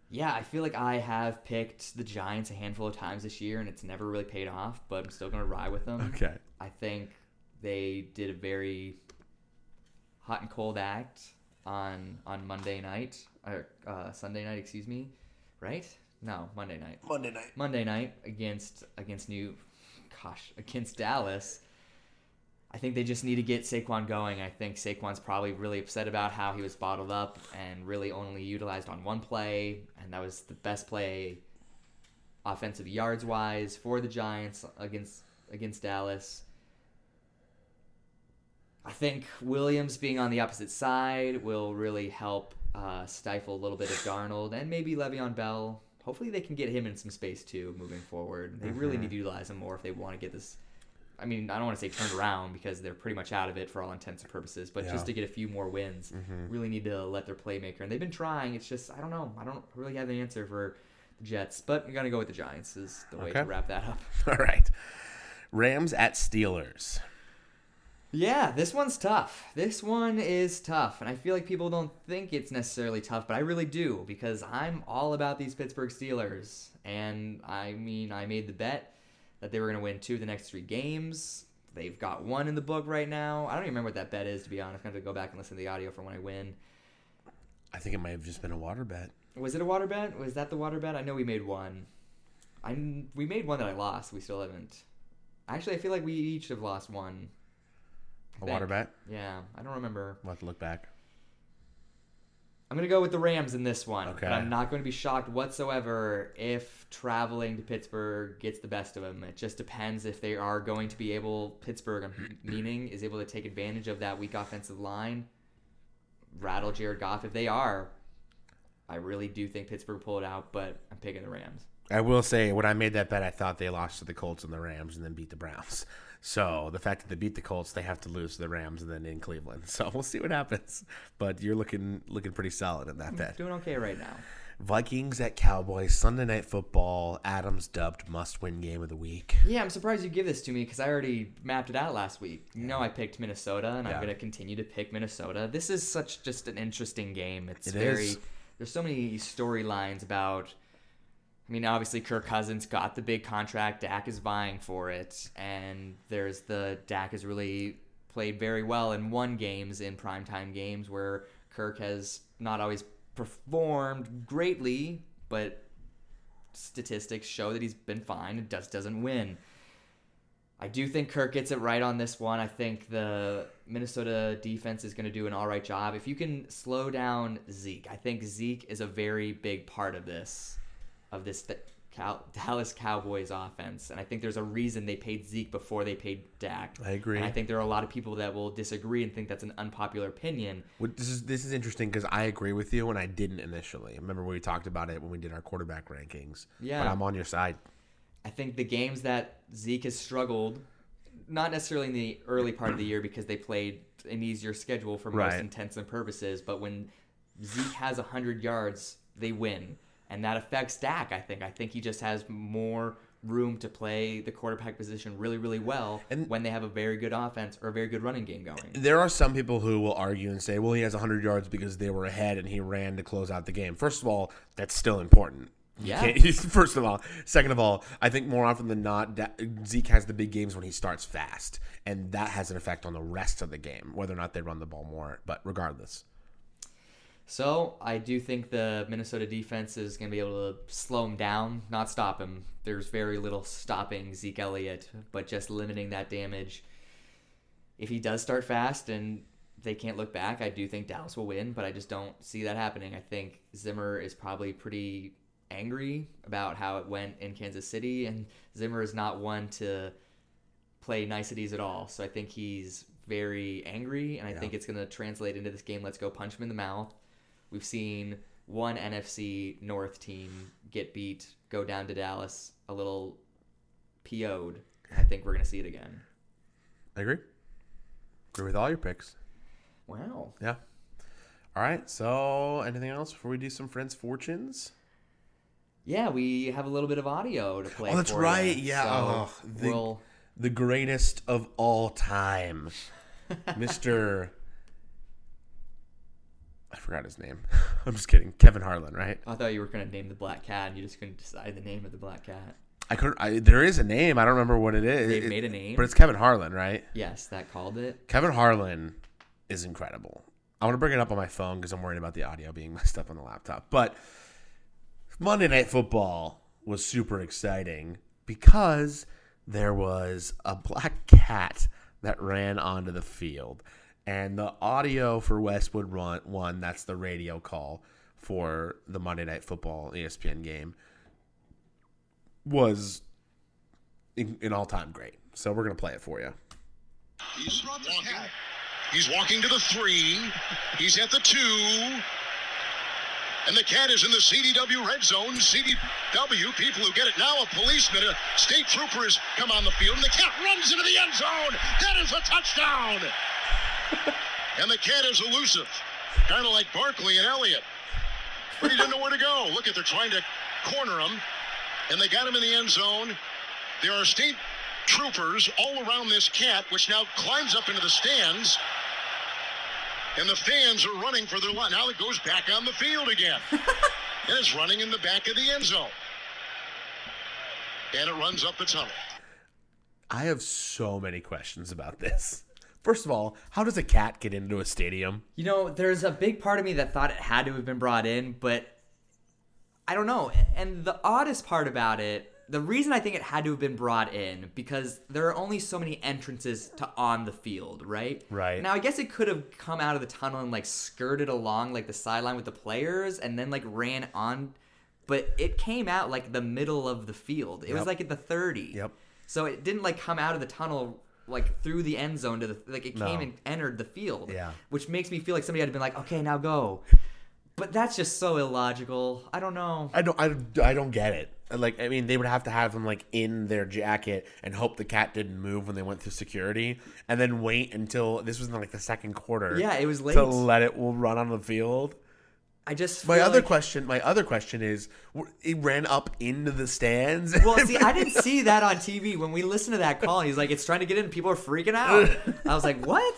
Yeah, I feel like I have picked the Giants a handful of times this year, and it's never really paid off. But I'm still gonna ride with them. Okay. I think they did a very hot and cold act on on Monday night or uh, Sunday night, excuse me. Right? No, Monday night. Monday night. Monday night against against New, gosh, against Dallas. I think they just need to get Saquon going. I think Saquon's probably really upset about how he was bottled up and really only utilized on one play, and that was the best play offensive yards wise for the Giants against against Dallas. I think Williams being on the opposite side will really help uh, stifle a little bit of Darnold and maybe Le'Veon Bell. Hopefully, they can get him in some space too moving forward. They really Mhm. need to utilize him more if they want to get this. I mean, I don't want to say turned around because they're pretty much out of it for all intents and purposes, but Yeah. just to get a few more wins, Mhm. really need to let their playmaker. And they've been trying. It's just I don't know. I don't really have an answer for the Jets, but I'm gonna go with the Giants. Is the way Okay. to wrap that up. All right. Rams at Steelers. Yeah, this one's tough. This one is tough, and I feel like people don't think it's necessarily tough, but I really do because I'm all about these Pittsburgh Steelers. And I mean, I made the bet that they were going to win two of the next three games. They've got one in the book right now. I don't even remember what that bet is, to be honest. I'm going to go back and listen to the audio for when I win. I think it might have just been a water bet. Was it a water bet? Was that the water bet? I know we made one. I we made one that I lost. We still haven't. Actually, I feel like we each have lost one. A water bet? Yeah, I don't remember. We'll have to look back. I'm gonna go with the Rams in this one. Okay. But I'm not going to be shocked whatsoever if traveling to Pittsburgh gets the best of them. It just depends if they are going to be able Pittsburgh, meaning, is able to take advantage of that weak offensive line, rattle Jared Goff. If they are, I really do think Pittsburgh pull it out. But I'm picking the Rams. I will say when I made that bet, I thought they lost to the Colts and the Rams and then beat the Browns. So the fact that they beat the Colts, they have to lose to the Rams and then in Cleveland. So we'll see what happens. But you're looking looking pretty solid in that bet. Doing okay right now. Vikings at Cowboys Sunday Night Football. Adams dubbed must-win game of the week. Yeah, I'm surprised you give this to me because I already mapped it out last week. You know, I picked Minnesota, and Yeah. I'm going to continue to pick Minnesota. This is such just an interesting game. It's It very. is. There's so many storylines about. I mean, obviously, Kirk Cousins got the big contract. Dak is vying for it, and there's the Dak has really played very well and won games in primetime games where Kirk has not always performed greatly, but statistics show that he's been fine and just doesn't win. I do think Kirk gets it right on this one. I think the Minnesota defense is going to do an all right job. If you can slow down Zeke, I think Zeke is a very big part of this, of this th- Cow- Dallas Cowboys offense. And I think there's a reason they paid Zeke before they paid Dak. I agree. And I think there are a lot of people that will disagree and think that's an unpopular opinion. Well, This is this is interesting because I agree with you and I didn't initially. Remember when we talked about it when we did our quarterback rankings. Yeah. But I'm on your side. I think the games that Zeke has struggled, not necessarily in the early part of the year because they played an easier schedule for most Right. intents and purposes, but when Zeke has 100 yards, they win. And that affects Dak, I think. I think he just has more room to play the quarterback position really, really well And- when they have a very good offense or a very good running game going. There are some people who will argue and say, well, he has 100 yards because they were ahead and he ran to close out the game. First of all, that's still important. You Yeah. First of all, second of all, I think more often than not, Zeke has the big games when he starts fast, and that has an effect on the rest of the game, whether or not they run the ball more. But regardless, So I do think the Minnesota defense is going to be able to slow him down, not stop him. There's very little stopping Zeke Elliott, but just limiting that damage. If he does start fast and they can't look back, I do think Dallas will win, but I just don't see that happening. I think Zimmer is probably pretty angry about how it went in Kansas City, and Zimmer is not one to play niceties at all. So I think he's very angry, and I think it's going to translate into this game. Let's go punch him in the mouth. We've seen one NFC North team get beat, go down to Dallas a little PO'd. I think we're going to see it again. I agree. Agree with all your picks. Wow. Yeah. All right. So, anything else before we do some friends' fortunes? Yeah, we have a little bit of audio to play. Oh, that's right. ya. Yeah. So oh, the, we'll the greatest of all time, Mister. I forgot his name. I'm just kidding. Kevin Harlan, right? I thought you were going to name the black cat, and you just couldn't decide the name of the black cat. I could. I, there is a name. I don't remember what it is. They've made a name? but it's Kevin Harlan, right? Yes, that called it. Kevin Harlan is incredible. I want to bring it up on my phone because I'm worried about the audio being messed up on the laptop. But Monday Night Football was super exciting because there was a black cat that ran onto the field. And the audio for Westwood run, one, that's the radio call for the Monday Night Football ESPN game, was in, in all time great. So we're going to play it for you. He's walking. He's walking to the three. He's at the two. And the cat is in the CDW red zone. CDW, people who get it now, a policeman, a state trooper has come on the field, and the cat runs into the end zone. That is a touchdown. And the cat is elusive, kind of like Barkley and Elliott. But he didn't know where to go. Look at, they're trying to corner him, and they got him in the end zone. There are state troopers all around this cat, which now climbs up into the stands. And the fans are running for their life. Now it goes back on the field again. and it's running in the back of the end zone. And it runs up the tunnel. I have so many questions about this. First of all, how does a cat get into a stadium? You know, there's a big part of me that thought it had to have been brought in, but I don't know. And the oddest part about it, the reason I think it had to have been brought in, because there are only so many entrances to on the field, right? Right. Now, I guess it could have come out of the tunnel and like skirted along like the sideline with the players and then like ran on, but it came out like the middle of the field. It was like at the 30. Yep. So it didn't like come out of the tunnel like through the end zone to the like it came No. and entered the field. Yeah. Which makes me feel like somebody had been like, okay, now go. But that's just so illogical. I don't know. I don't. I, I don't get it. Like, I mean, they would have to have them like in their jacket and hope the cat didn't move when they went through security, and then wait until this was in like the second quarter. Yeah, it was late to let it will run on the field. I just My other like- question. My other question is, it ran up into the stands. Well, see, I didn't see that on TV when we listened to that call. He's like, "It's trying to get in." People are freaking out. I was like, "What?"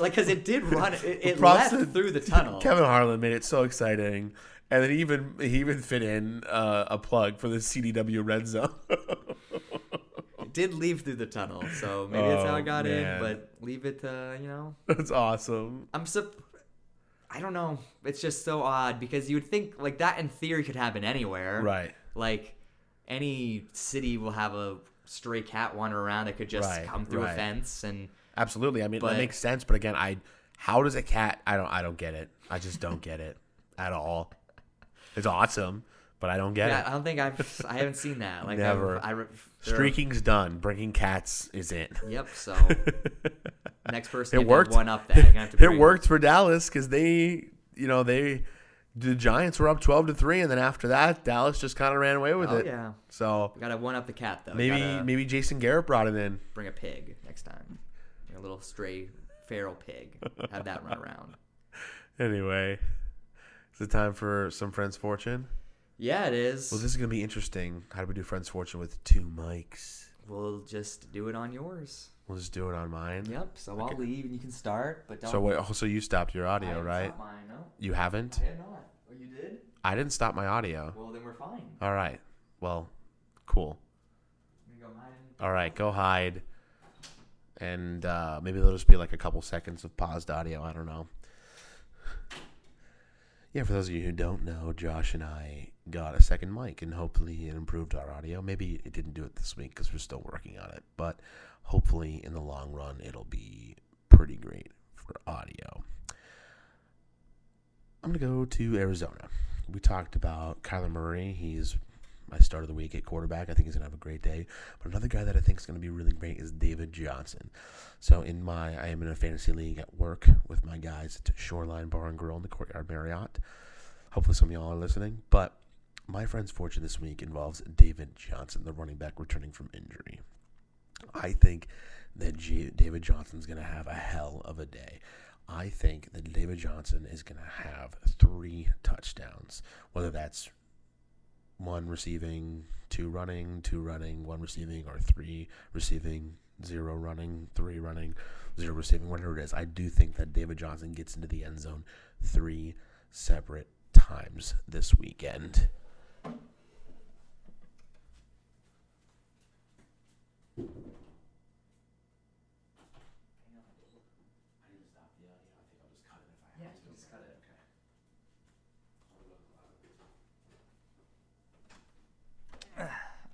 Like, because it did run. It, it left to- through the tunnel. Kevin Harlan made it so exciting, and then he even he even fit in uh, a plug for the CDW red zone. It did leave through the tunnel, so maybe that's how Oh, it got man. in. But leave it, uh, you know. That's awesome. I'm sup- I don't know. It's just so odd because you would think like that in theory could happen anywhere. Right. Like any city will have a stray cat wandering around that could just Right, come through a fence and Absolutely. I mean, But- that makes sense. But again, I how does a cat? I don't. I don't get it. I just don't get it at all. It's awesome, but I don't get yeah, it. I don't think I've I haven't seen that. Like Never. I've, I, re- there are- Streaking's done. Bringing cats is in. Yep. So next person it to worked. one up that. You're gonna have to it worked for Dallas because they, you know, they the Giants were up twelve to three, and then after that, Dallas just kind of ran away with Oh, it. yeah. So We gotta one up the cat though. maybe Gotta maybe Jason Garrett brought it in. bring a pig next time. A little stray feral pig. Have that run around. Anyway, is it time for some friends' fortune? Yeah, it is. Well, this is gonna be interesting. How do we do Friends Fortune with two mics? We'll just do it on yours. We'll just do it on mine. Yep. So I'll leave and you can start, but don't. So wait, oh, so you stopped your audio, right? Mine, no. You haven't? I have not. Oh, you did? I didn't stop my audio. Well, then we're fine. All right. Well, cool. Go All right, go hide. And uh, maybe there'll just be like a couple seconds of paused audio. I don't know. Yeah, for those of you who don't know, Josh and I got a second mic, and hopefully it improved our audio. Maybe it didn't do it this week because we're still working on it, but hopefully in the long run it'll be pretty great for audio. I'm gonna go to Arizona. We talked about Kyler Murray. He's my start of the week at quarterback. I think he's gonna have a great day. But another guy that I think is gonna be really great is David Johnson. So in my, I am in a fantasy league at work with my guys at Shoreline Bar and Grill in the Courtyard Marriott. Hopefully some of y'all are listening. But my friend's fortune this week involves David Johnson, the running back returning from injury. I think that G- David Johnson's going to have a hell of a day. I think that David Johnson is going to have three touchdowns, whether that's one receiving, two running, two running, one receiving, or three receiving, zero running, three running, zero receiving, whatever it is. I do think that David Johnson gets into the end zone three separate times this weekend.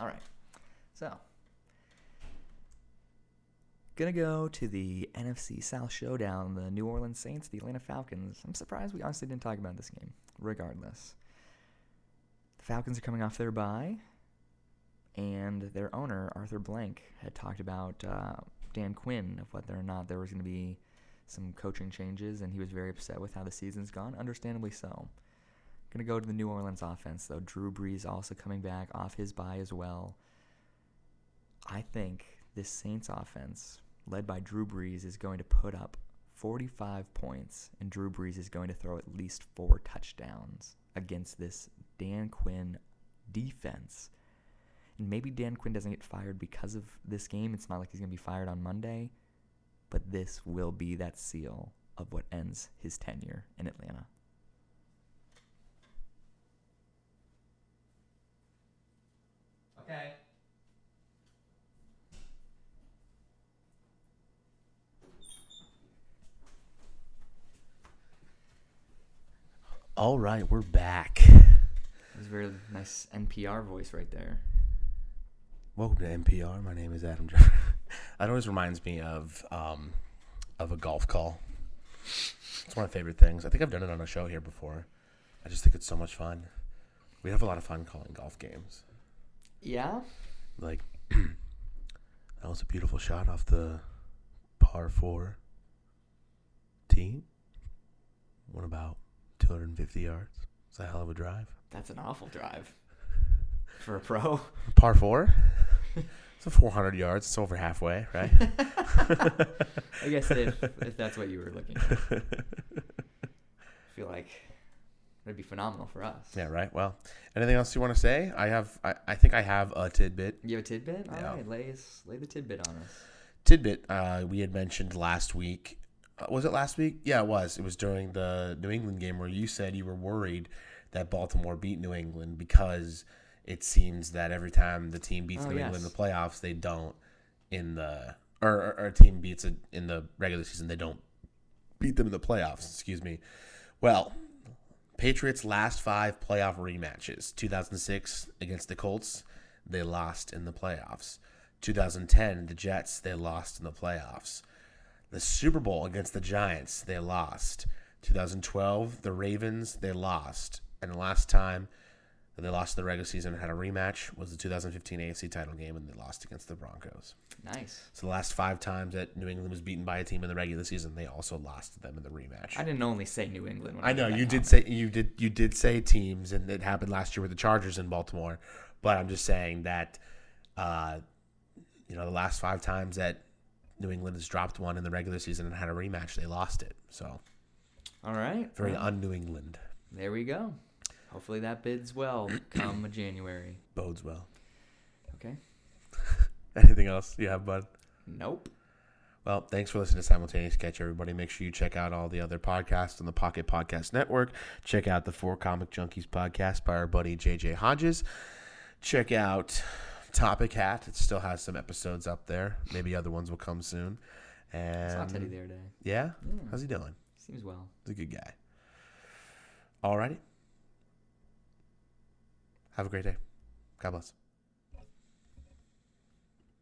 All right. So, gonna go to the NFC South showdown. The New Orleans Saints, the Atlanta Falcons. I'm surprised we honestly didn't talk about this game. Regardless, the Falcons are coming off their bye, and their owner Arthur Blank had talked about uh, Dan Quinn of whether or not there was going to be some coaching changes, and he was very upset with how the season's gone. Understandably so. Gonna go to the New Orleans offense though. Drew Brees also coming back off his bye as well. I think this Saints offense, led by Drew Brees, is going to put up 45 points, and Drew Brees is going to throw at least four touchdowns against this Dan Quinn defense. And maybe Dan Quinn doesn't get fired because of this game. It's not like he's going to be fired on Monday, but this will be that seal of what ends his tenure in Atlanta. All right, we're back. It was a very nice NPR voice right there. Welcome to NPR. My name is Adam. Jer- that always reminds me of um, of a golf call. It's one of my favorite things. I think I've done it on a show here before. I just think it's so much fun. We have a lot of fun calling golf games. Yeah? Like that was a beautiful shot off the par four tee. What about 250 yards. It's a hell of a drive. That's an awful drive for a pro. Par four. It's a 400 yards. It's over halfway, right? I guess if, if that's what you were looking for. I feel like it'd be phenomenal for us. Yeah, right. Well, anything else you want to say? I have. I, I think I have a tidbit. You have a tidbit? All Yeah. right, lay, lay the tidbit on us. Tidbit. Uh, we had mentioned last week. Uh, was it last week? Yeah, it was. It was during the New England game where you said you were worried that Baltimore beat New England because it seems that every time the team beats Oh, New England in the playoffs, they don't in the or, or, or a team beats it in the regular season, they don't beat them in the playoffs. Excuse me. Well, Patriots' last five playoff rematches 2006 against the Colts, they lost in the playoffs. 2010, the Jets, they lost in the playoffs. The Super Bowl against the Giants, they lost. 2012, the Ravens, they lost. And the last time that they lost in the regular season and had a rematch was the 2015 AFC title game, and they lost against the Broncos. Nice. So the last five times that New England was beaten by a team in the regular season, they also lost to them in the rematch. I didn't only say New England. When I made know you did comment. say you did you did say teams, and it happened last year with the Chargers in Baltimore. But I'm just saying that, uh, you know, the last five times that New England has dropped one in the regular season and had a rematch, they lost it. So All right. very well, un New England. there we go. Hopefully that bids well come January. Bodes well. Okay. Anything else you have, bud? Nope. Well, thanks for listening to Simultaneous Catch, everybody. Make sure you check out all the other podcasts on the Pocket Podcast Network. Check out the Four Comic Junkies podcast by our buddy JJ Hodges. Check out Topic Hat. It still has some episodes up there. Maybe other ones will come soon. And Saw Teddy the other day. Yeah? Yeah. How's he doing? Seems well. He's a good guy. Alrighty. Have a great day. God bless.